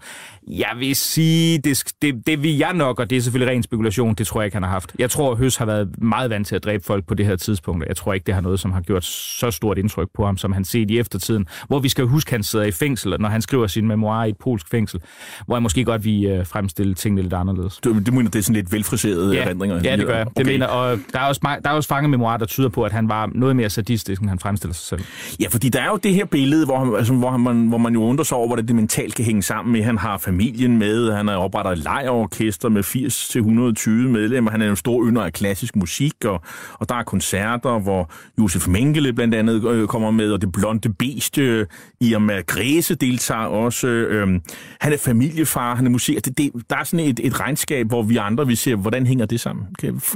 Jeg vil sige, det, det, det vil jeg nok, og det er selvfølgelig ren spekulation, det tror jeg ikke, han har haft. Jeg tror, at Høs har været meget vant til at dræbe folk på det her tidspunkt, og jeg tror ikke, det har noget, som har gjort så stort indtryk på ham, som han set i eftertiden, hvor vi skal jo huske, at han sidder i fængsel, når han skriver sin memoir i et polsk fængsel, hvor jeg måske godt vil øh, fremstille tingene lidt anderledes. Du, du mener, det er sådan lidt velfriserede Ja, erindringer? ja, det gør jeg. Det mener, og der er, også, der er også fange memoirer, der tyder på, at han var noget mere sadistisk, end han fremstiller sig selv. Ja, fordi der er jo det her billede, hvor, altså, hvor, man, hvor man jo undrer sig over, hvordan det mentalt kan hænge sammen med. Han har familien med, han har oprettet et lejerorkester med 80-120 medlemmer, han er en stor ynder af klassisk musik, og, og der er koncerter, hvor Josef Mengele blandt andet øh, kommer med, og det blonde beast, øh, Irma Græse deltager også. Øh, han er familiefar, han er musik. Det, det, der er sådan et, et regnskab, hvor vi andre vi ser, hvordan hænger det sammen?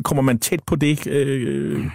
Kommer man tæt på det? Øh,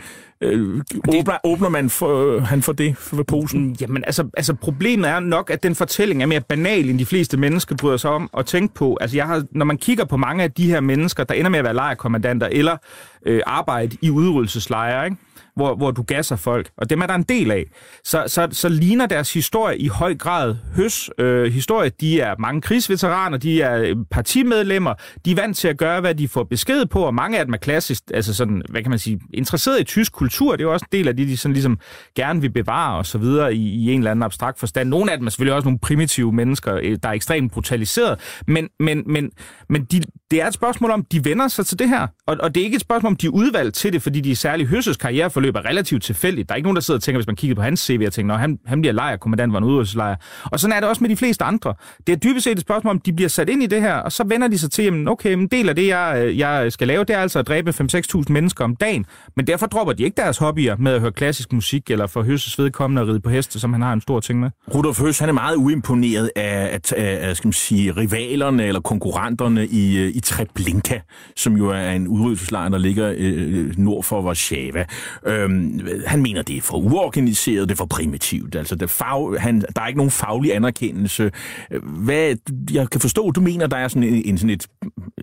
øh, åbner, åbner man for, øh, han for det, for posen? Jamen, altså, altså problemet er nok, at den fortælling er mere banal, end de fleste mennesker bryder sig om at tænke på. Altså, jeg har, når man kigger på mange af de her mennesker, der ender med at være lejerkommandanter eller øh, arbejde i udryddelseslejre, ikke? Hvor, hvor du gasser folk, og dem er der en del af, så, så, så ligner deres historie i høj grad høs øh, historie. De er mange krigsveteraner, de er øh, partimedlemmer, de er vant til at gøre, hvad de får besked på, og mange af dem er klassisk, altså sådan, hvad kan man sige, interesseret i tysk kultur. Det er jo også en del af det, de sådan ligesom gerne vil bevare og så videre i, i en eller anden abstrakt forstand. Nogle af dem er selvfølgelig også nogle primitive mennesker, øh, der er ekstremt brutaliseret, men, men, men, men de, det er et spørgsmål om, de vender sig til det her, og, og det er ikke et spørgsmål om, de er udvalgt til det, fordi de særlig Høsses karriereforløb er relativt tilfældigt. Der er ikke nogen, der sidder og tænker, hvis man kigger på hans CV og tænker, at han, han bliver lejerkommandant, var en udryddelseslejr. Og sådan er det også med de fleste andre. Det er dybest set et spørgsmål om, de bliver sat ind i det her, og så vender de sig til, at okay, en del af det, jeg, jeg skal lave, det er altså at dræbe 5-6.000 mennesker om dagen, men derfor dropper de ikke deres hobbyer med at høre klassisk musik, eller for Høsses vedkommende at ride på heste, som han har en stor ting med. Rudolf Høs, han er meget uimponeret af, af, af skal man sige, rivalerne eller konkurrenterne i, øh, i Treblinka, som jo er en udryddelseslejr, der ligger Øh, øh, nord for Warszawa. Øhm, han mener, det er for uorganiseret, det er for primitivt. Altså, det fag, han, der er ikke nogen faglig anerkendelse. Øh, hvad, jeg kan forstå, du mener, der er sådan en, en, sådan et,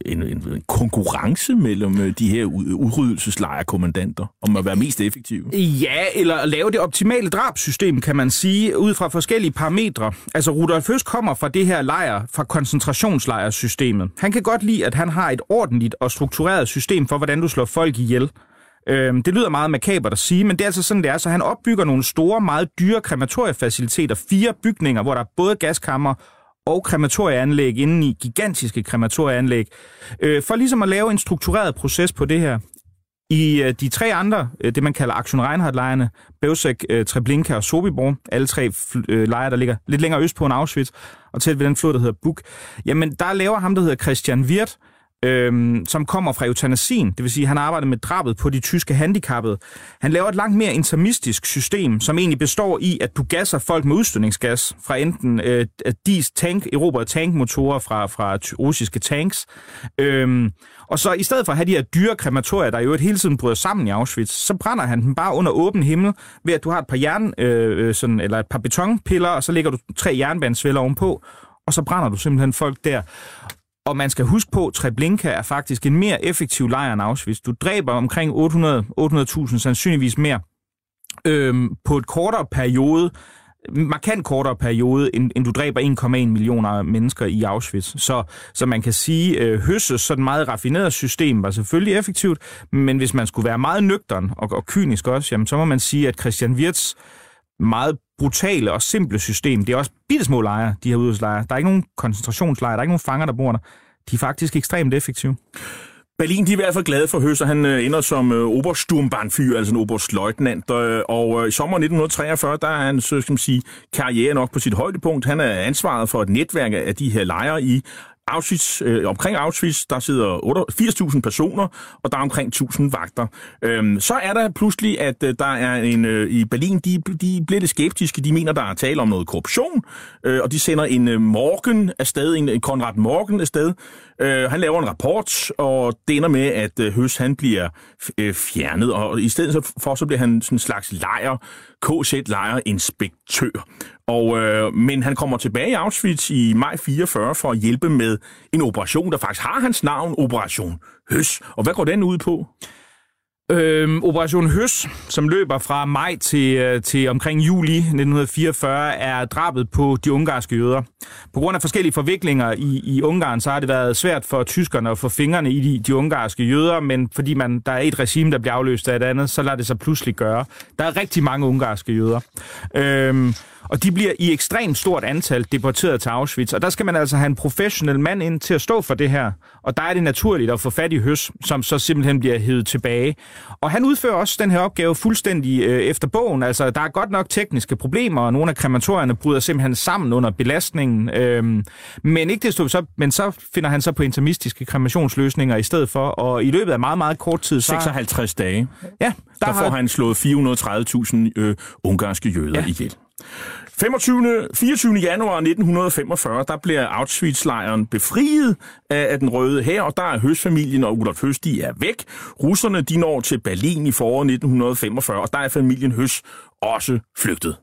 en, en konkurrence mellem øh, de her udryddelseslejrkommandanter om at være mest effektive. Ja, eller lave det optimale drabsystem, kan man sige, ud fra forskellige parametre. Altså, Rudolf Høst kommer fra det her lejr, fra koncentrationslejrsystemet. Han kan godt lide, at han har et ordentligt og struktureret system for, hvordan du slår folk ihjel. Øhm, det lyder meget makabert at sige, men det er altså sådan, det er. Så han opbygger nogle store, meget dyre krematoriefaciliteter. Fire bygninger, hvor der er både gaskammer og krematorieanlæg inden i gigantiske krematorieanlæg, øh, for ligesom at lave en struktureret proces på det her. I øh, de tre andre, øh, det man kalder Aktion Reinhardt-lejrene, Bevsek, øh, Treblinka og Sobibor, alle tre øh, lejre, der ligger lidt længere øst på en Auschwitz, og tæt ved den flod, der hedder Buk, jamen der laver ham, der hedder Christian Wirth, øhm, som kommer fra eutanasien, det vil sige, at han arbejder med drabet på de tyske handicappede. Han laver et langt mere intermistisk system, som egentlig består i, at du gasser folk med udstødningsgas fra enten øh, dis tank, erobrede tankmotorer fra, fra russiske tanks, øhm, og så i stedet for at have de her dyre krematorier, der jo et hele tiden bryder sammen i Auschwitz, så brænder han dem bare under åben himmel, ved at du har et par jern, øh, øh sådan, eller et par betonpiller, og så lægger du tre jernbanesvælder ovenpå, og så brænder du simpelthen folk der. Og man skal huske på, at Treblinka er faktisk en mere effektiv lejr end Auschwitz. Du dræber omkring 800 800.000, sandsynligvis mere, øhm, på et kortere periode, markant kortere periode, end, end du dræber 1,1 millioner mennesker i Auschwitz. Så, så man kan sige, øh, Høsses sådan meget raffineret system var selvfølgelig effektivt, men hvis man skulle være meget nøgtern og, og kynisk også, jamen, så må man sige, at Christian Wirtz meget brutale og simple system. Det er også bittesmå lejre, de her udhedslejre. Der er ikke nogen koncentrationslejre, der er ikke nogen fanger, der bor der. De er faktisk ekstremt effektive. Berlin de er i hvert fald glade for Høs, han øh, ender som øh, altså en oberstløjtnant. Og øh, øh i sommeren 1943, der er han, så skal man sige, karriere nok på sit højdepunkt. Han er ansvaret for et netværk af de her lejre i Auschwitz, øh, omkring Auschwitz, der sidder 80.000 personer, og der er omkring 1.000 vagter. Øhm, så er der pludselig, at øh, der er en øh, i Berlin, de, de bliver lidt skeptiske. De mener, der er tale om noget korruption, øh, og de sender en øh, Morgan afsted, en, en Konrad Morgan afsted. Øh, han laver en rapport, og det ender med, at øh, Høs han bliver øh, fjernet, og i stedet for, så bliver han sådan en slags lejer, KZ-lejer-inspektør. Og, øh, men han kommer tilbage i Auschwitz i maj 44 for at hjælpe med en operation, der faktisk har hans navn, Operation Høs. Og hvad går den ud på? Øhm, Operation Høs, som løber fra maj til, øh, til omkring juli 1944, er drabet på de ungarske jøder. På grund af forskellige forviklinger i, i Ungarn, så har det været svært for tyskerne at få fingrene i de, de ungarske jøder, men fordi man, der er et regime, der bliver afløst af et andet, så lader det sig pludselig gøre. Der er rigtig mange ungarske jøder. Øhm, og de bliver i ekstremt stort antal deporteret til Auschwitz, og der skal man altså have en professionel mand ind til at stå for det her. Og der er det naturligt at få fat i Høs, som så simpelthen bliver hævet tilbage. Og han udfører også den her opgave fuldstændig øh, efter bogen. Altså, der er godt nok tekniske problemer, og nogle af krematorierne bryder simpelthen sammen under belastningen. Øhm, men ikke desto så, men så finder han så på intermistiske kremationsløsninger i stedet for, og i løbet af meget, meget kort tid... Så, 56 dage. Ja. Der, der får har... han slået 430.000 øh, ungarske jøder ja. ihjel. 25. 24. januar 1945, der bliver Auschwitz-lejren befriet af, af den røde her, og der er Høstfamilien og Ulf Høst, de er væk. Russerne, de når til Berlin i foråret 1945, og der er familien Høst også flygtet.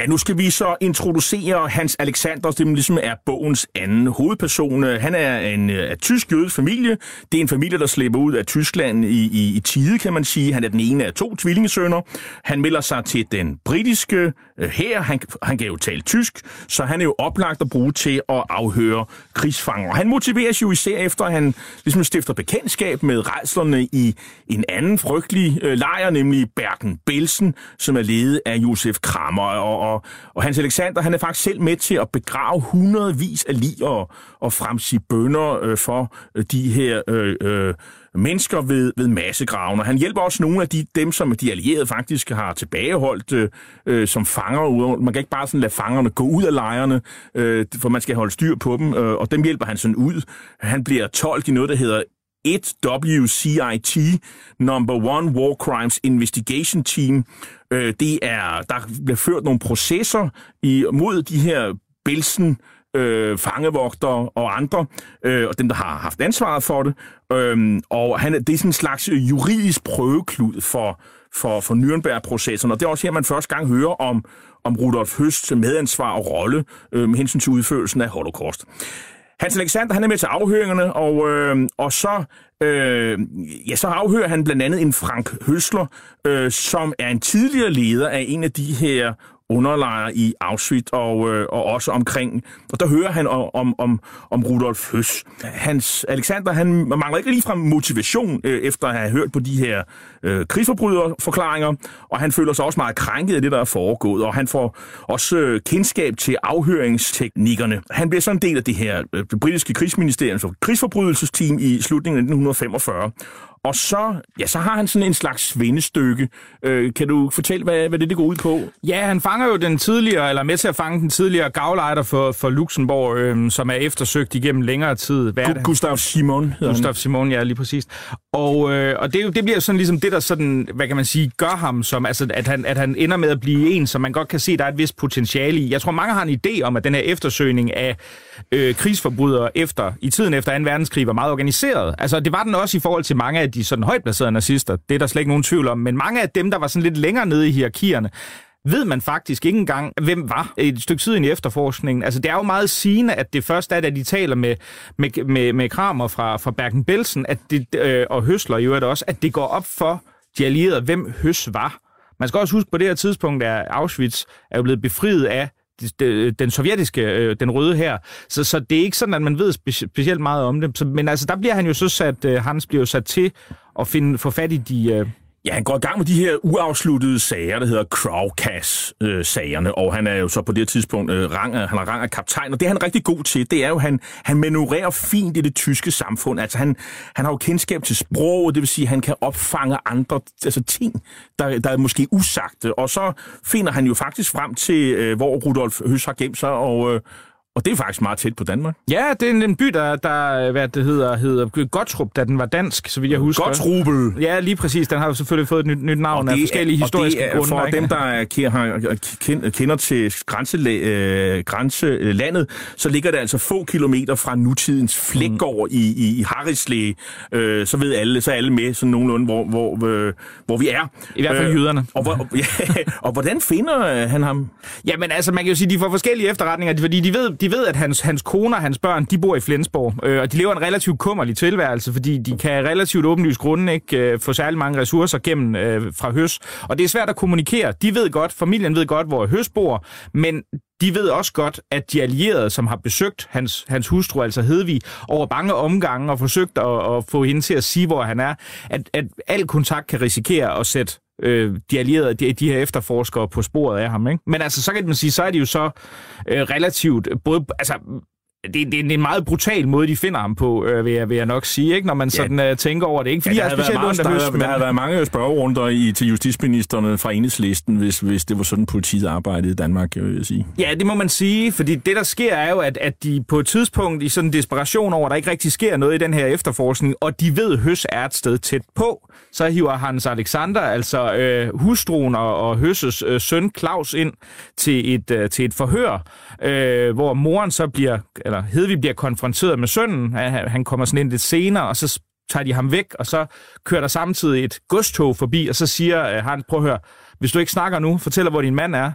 Ja, nu skal vi så introducere Hans Alexander, som ligesom er bogens anden hovedperson. Han er en øh, af tysk jødisk familie. Det er en familie, der slipper ud af Tyskland i, i, i tide, kan man sige. Han er den ene af to tvillingesønner. Han melder sig til den britiske øh, her. Han, han kan jo tale tysk, så han er jo oplagt at bruge til at afhøre krigsfanger. Han motiveres jo især efter, at han ligesom stifter bekendtskab med rejslerne i en anden frygtelig øh, lejr, nemlig Bergen-Belsen, som er ledet af Josef Kramer. Og, og, og Hans Alexander, han er faktisk selv med til at begrave hundredvis af lig og, og fremsige bønder øh, for øh, de her øh, øh, mennesker ved, ved massegraven. Og han hjælper også nogle af de, dem, som de allierede faktisk har tilbageholdt øh, øh, som fanger. Man kan ikke bare sådan lade fangerne gå ud af lejrene, øh, for man skal holde styr på dem, øh, og dem hjælper han sådan ud. Han bliver tolk i noget, der hedder 1WCIT, Number One War Crimes Investigation Team. Øh, det er, der bliver ført nogle processer i, mod de her Bilsen øh, fangevogtere og andre, øh, og dem, der har haft ansvaret for det. Øh, og han, det er sådan en slags øh, juridisk prøveklud for, for, for Nürnberg-processen, og det er også her, man første gang hører om, om Rudolf Høsts medansvar og rolle øh, med hensyn til udførelsen af Holocaust. Hans Alexander, han er med til afhøringerne, og, øh, og så, øh, ja, så afhører han blandt andet en Frank Høsler, øh, som er en tidligere leder af en af de her underlejre i Auschwitz og, øh, og også omkring. Og der hører han om, om, om Rudolf Høs. Hans Alexander, han mangler ikke ligefrem motivation øh, efter at have hørt på de her øh, krigsforbryderforklaringer, og han føler sig også meget krænket af det, der er foregået, og han får også øh, kendskab til afhøringsteknikkerne. Han bliver sådan en del af det her øh, det britiske krigsministeriums krigsforbrydelsesteam i slutningen af 1945, og så, ja, så har han sådan en slags svendestykke. Øh, kan du fortælle, hvad, hvad det, det går ud på? Ja, han fanger jo den tidligere, eller med til at fange den tidligere gavlejder for, for Luxembourg, øh, som er eftersøgt igennem længere tid. Hvad Gu- Gustav Simon hedder Gustav han. Simon, ja, lige præcis. Og, øh, og det, det bliver sådan ligesom det, der sådan, hvad kan man sige, gør ham, som, altså, at, han, at han ender med at blive en, som man godt kan se, der er et vist potentiale i. Jeg tror, mange har en idé om, at den her eftersøgning af øh, krigsforbrydere efter, i tiden efter 2. verdenskrig var meget organiseret. Altså, det var den også i forhold til mange af de sådan højt placerede nazister. Det er der slet ikke nogen tvivl om. Men mange af dem, der var sådan lidt længere nede i hierarkierne, ved man faktisk ikke engang, hvem var et stykke tid i efterforskningen. Altså, det er jo meget sigende, at det først er, da de taler med, med, med, med Kramer fra, fra Bergen-Belsen, at det, øh, og Høsler i øvrigt også, at det går op for de allierede, hvem Høs var. Man skal også huske, på det her tidspunkt, at Auschwitz er jo blevet befriet af den sovjetiske, øh, den røde her. Så, så det er ikke sådan, at man ved spe, specielt meget om det. Så, men altså, der bliver han jo så sat, øh, Hans bliver jo sat til at finde, få fat i de, øh, Ja, han går i gang med de her uafsluttede sager, der hedder Crowcast-sagerne, og han er jo så på det tidspunkt øh, rang, han er rang af kaptajn, og det er han rigtig god til, det er jo, at han, han manøvrerer fint i det tyske samfund. Altså han, han har jo kendskab til sprog, det vil sige, at han kan opfange andre altså ting, der, der er måske usagte, og så finder han jo faktisk frem til, øh, hvor Rudolf Høs har gemt sig, og, øh, og det er faktisk meget tæt på Danmark. Ja, det er en by, der, der hvad det hedder, hedder Gottrup, da den var dansk, så vidt jeg husker. Gottrubel. Ja, lige præcis. Den har jo selvfølgelig fået et nyt, nyt navn af forskellige er, historiske grunde. For ikke? dem, der er, kender til grænselandet, øh, grænselandet, så ligger det altså få kilometer fra nutidens flækgård mm. i, i, i Harrislæge. Øh, så ved alle, så er alle med sådan nogenlunde, hvor, hvor, øh, hvor vi er. I hvert fald øh, jyderne. Og, hvor, ja, og hvordan finder han ham? Jamen altså, man kan jo sige, de får forskellige efterretninger, fordi de ved, de ved, at hans, hans kone og hans børn, de bor i Flensborg, øh, og de lever en relativt kummerlig tilværelse, fordi de kan relativt åbenlyst grunde ikke øh, få særlig mange ressourcer gennem øh, fra Høs. Og det er svært at kommunikere. De ved godt, familien ved godt, hvor Høs bor, men de ved også godt, at de allierede, som har besøgt hans, hans hustru, altså Hedvig, over mange omgange og forsøgt at, at få hende til at sige, hvor han er, at, at al kontakt kan risikere at sætte øh, de allierede, de, de her efterforskere på sporet af ham. Ikke? Men altså, så kan man sige, så er de jo så øh, relativt, både, altså det, det, det er en meget brutal måde, de finder ham på, øh, vil, jeg, vil jeg nok sige, ikke? når man sådan ja. uh, tænker over det. Ikke fordi ja, jeg er specielt høst, men... Der har været mange spørgerunder i, til justitsministerne fra enhedslisten, hvis, hvis det var sådan, politiet arbejdede i Danmark, vil jeg sige. Ja, det må man sige, fordi det, der sker, er jo, at, at de på et tidspunkt i sådan en desperation over, at der ikke rigtig sker noget i den her efterforskning, og de ved, at Høs er et sted tæt på, så hiver Hans Alexander, altså øh, hustruen og, og Høsses øh, søn Claus, ind til et, øh, til et forhør, øh, hvor moren så bliver eller Hedvig bliver konfronteret med sønnen. Han kommer sådan ind lidt senere, og så tager de ham væk, og så kører der samtidig et godstog forbi, og så siger øh, han, prøv at høre, hvis du ikke snakker nu, fortæller, hvor din mand er,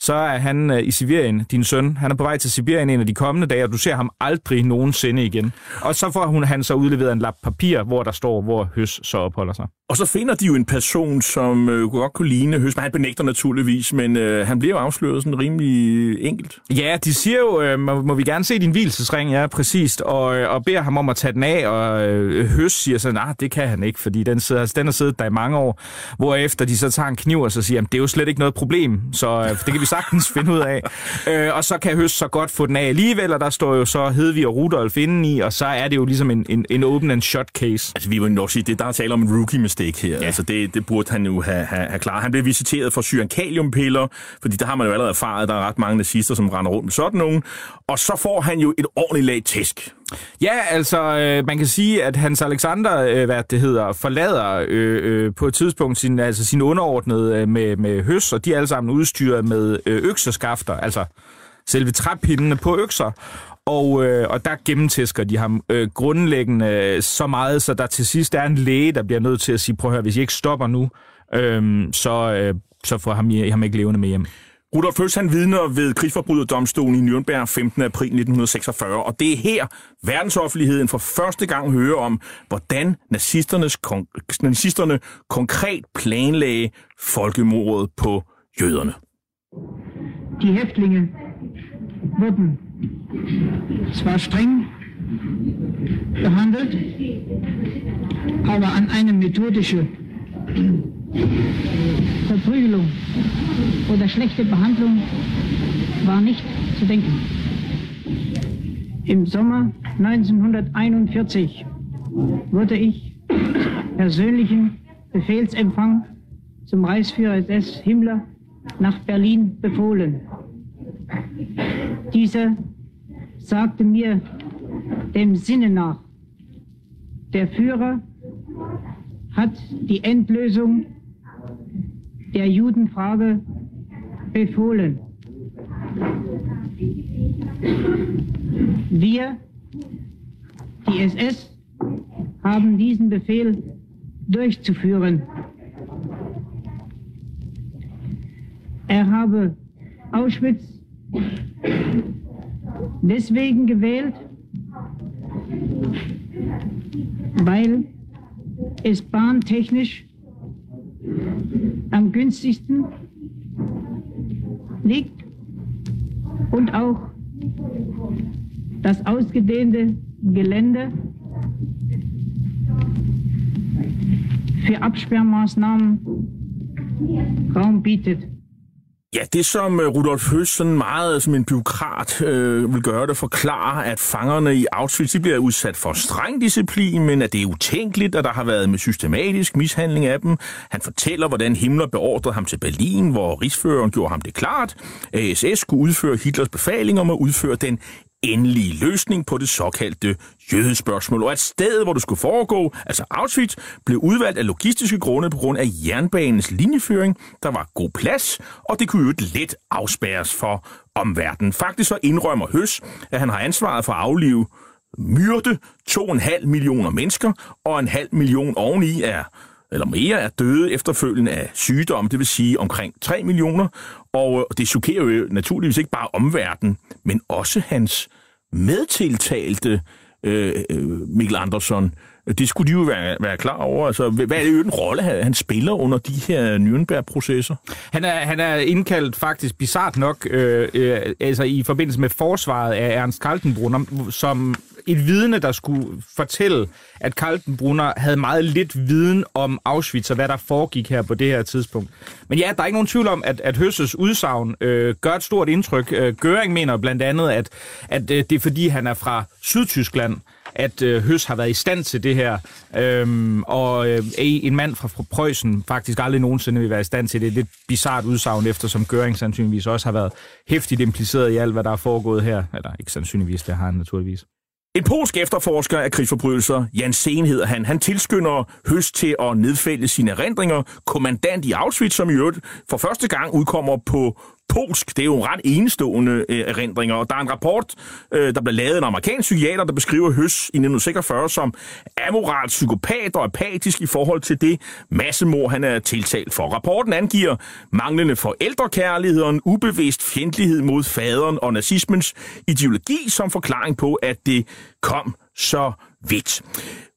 så er han øh, i Sibirien, din søn. Han er på vej til Sibirien en af de kommende dage, og du ser ham aldrig nogensinde igen. Og så får hun, han så udleveret en lap papir, hvor der står, hvor Høs så opholder sig. Og så finder de jo en person, som øh, godt kunne ligne Høs, men han benægter naturligvis, men øh, han bliver jo afsløret sådan rimelig enkelt. Ja, de siger jo, øh, må, må vi gerne se din hvilesesring, ja, præcist, og, øh, og beder ham om at tage den af, og øh, Høs siger så, nej, det kan han ikke, fordi den, sidder, altså, den har siddet der i mange år, hvorefter de så tager en kniv og så siger, det er jo slet ikke noget problem, så øh, det kan vi vi sagtens finde ud af. Øh, og så kan Høst så godt få den af alligevel, og der står jo så Hedvig og Rudolf inde i, og så er det jo ligesom en, en, en open and shot case. Altså, vi vil nok sige, det der er tale om en rookie mistake her. Ja. Altså, det, det burde han jo have, have, have klaret. Han blev visiteret for syrenkaliumpiller, fordi der har man jo allerede erfaret, at der er ret mange nazister, som render rundt med sådan nogen. Og så får han jo et ordentligt lag tæsk. Ja, altså øh, man kan sige, at Hans Alexander, øh, hvad det hedder, forlader øh, øh, på et tidspunkt sin, altså sin underordnede øh, med, med høs, og de er alle sammen udstyret med øh, økseskafter, altså selve træpindene på økser. Og, øh, og der gennemtæsker de ham øh, grundlæggende øh, så meget, så der til sidst er en læge, der bliver nødt til at sige, prøv at høre, hvis I ikke stopper nu, øh, så, øh, så får ham, ham ikke levende med hjem. Rudolf Føls, han vidner ved krigsforbryderdomstolen i Nürnberg 15. april 1946, og det er her verdensoffentligheden for første gang hører om, hvordan nazisternes kon- nazisterne konkret planlagde folkemordet på jøderne. De Häftlinge wurden zwar streng behandelt, aber an eine methodische Verprügelung oder schlechte Behandlung war nicht zu denken. Im Sommer 1941 wurde ich persönlichen Befehlsempfang zum Reichsführer SS Himmler nach Berlin befohlen. Dieser sagte mir dem Sinne nach, der Führer hat die Endlösung der Judenfrage befohlen. Wir, die SS, haben diesen Befehl durchzuführen. Er habe Auschwitz deswegen gewählt, weil es bahntechnisch am günstigsten liegt und auch das ausgedehnte Gelände für Absperrmaßnahmen Raum bietet. Ja, det som øh, Rudolf Høst sådan meget som en byråkrat øh, vil gøre det, forklare, at fangerne i Auschwitz de bliver udsat for streng disciplin, men at det er utænkeligt, at der har været med systematisk mishandling af dem. Han fortæller, hvordan Himmler beordrede ham til Berlin, hvor rigsføreren gjorde ham det klart. at SS skulle udføre Hitlers befaling om at udføre den endelige løsning på det såkaldte jødespørgsmål, og at stedet, hvor det skulle foregå, altså Auschwitz, blev udvalgt af logistiske grunde på grund af jernbanens linjeføring. Der var god plads, og det kunne jo et let afspærres for omverdenen. Faktisk så indrømmer Høs, at han har ansvaret for at aflive myrde 2,5 millioner mennesker, og en halv million oveni er eller mere er døde efterfølgende af sygdom, det vil sige omkring 3 millioner, og øh, det chokerer jo naturligvis ikke bare omverdenen, men også hans medtiltalte øh, øh, Mikkel Andersson. Det skulle de jo være, være klar over. Altså, hvad er det jo den rolle, han spiller under de her Nürnberg-processer? Han er, han er indkaldt faktisk bizart nok øh, øh, altså i forbindelse med forsvaret af Ernst Kaltenbrunner, som et vidne, der skulle fortælle, at Kaltenbrunner havde meget lidt viden om Auschwitz og hvad der foregik her på det her tidspunkt. Men ja, der er ikke nogen tvivl om, at, at Høsses udsagn øh, gør et stort indtryk. Øh, Göring mener blandt andet, at, at øh, det er fordi, han er fra Sydtyskland, at øh, Høs har været i stand til det her, øhm, og øh, en mand fra Preussen faktisk aldrig nogensinde vil være i stand til det. Det er et bizart udsagn, eftersom Göring sandsynligvis også har været hæftigt impliceret i alt, hvad der er foregået her. Eller ikke sandsynligvis, det har han naturligvis. En polsk efterforsker af krigsforbrydelser, Jan Sen hedder han, han tilskynder Høst til at nedfælde sine erindringer. Kommandant i Auschwitz, som i øvrigt for første gang udkommer på polsk. Det er jo ret enestående øh, erindringer, og der er en rapport, øh, der blev lavet af en amerikansk psykiater, der beskriver Høs i 1946 som amoral psykopat og apatisk i forhold til det massemord, han er tiltalt for. Rapporten angiver manglende forældrekærlighed og en ubevidst fjendtlighed mod faderen og nazismens ideologi som forklaring på, at det kom så vidt.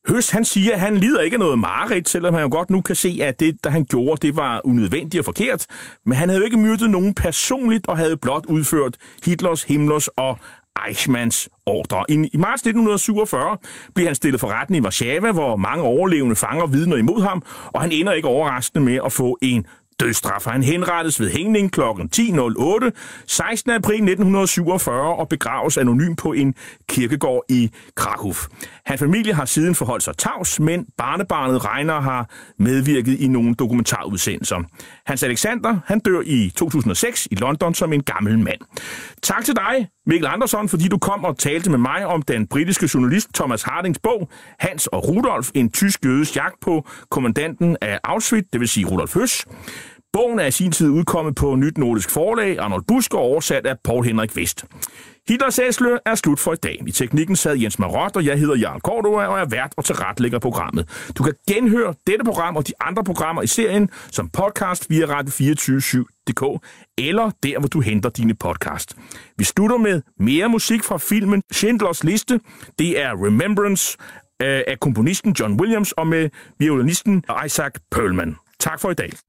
Høs, han siger, at han lider ikke af noget mareridt, selvom han jo godt nu kan se, at det, der han gjorde, det var unødvendigt og forkert. Men han havde jo ikke myrdet nogen personligt, og havde blot udført Hitlers, Himmlers og Eichmanns ordre. I, I marts 1947 bliver han stillet for retten i Warszawa, hvor mange overlevende fanger vidner imod ham, og han ender ikke overraskende med at få en dødstraf. Han henrettes ved hængning kl. 10.08 16. april 1947 og begraves anonym på en kirkegård i Krakow. Hans familie har siden forholdt sig tavs, men barnebarnet Reiner har medvirket i nogle dokumentarudsendelser. Hans Alexander han dør i 2006 i London som en gammel mand. Tak til dig, Mikkel Andersson, fordi du kom og talte med mig om den britiske journalist Thomas Hardings bog, Hans og Rudolf, en tysk jødes jagt på kommandanten af Auschwitz, det vil sige Rudolf Høss. Bogen er i sin tid udkommet på Nyt Nordisk Forlag, Arnold Busk og oversat af Paul Henrik Vest. Hitlers Æsle er slut for i dag. I teknikken sad Jens Marot, og jeg hedder Jarl Cordova og er vært og tilretlægger programmet. Du kan genhøre dette program og de andre programmer i serien som podcast via radio247.dk eller der, hvor du henter dine podcast. Vi slutter med mere musik fra filmen Schindlers Liste. Det er Remembrance øh, af komponisten John Williams og med violinisten Isaac Perlman. Tak for i dag.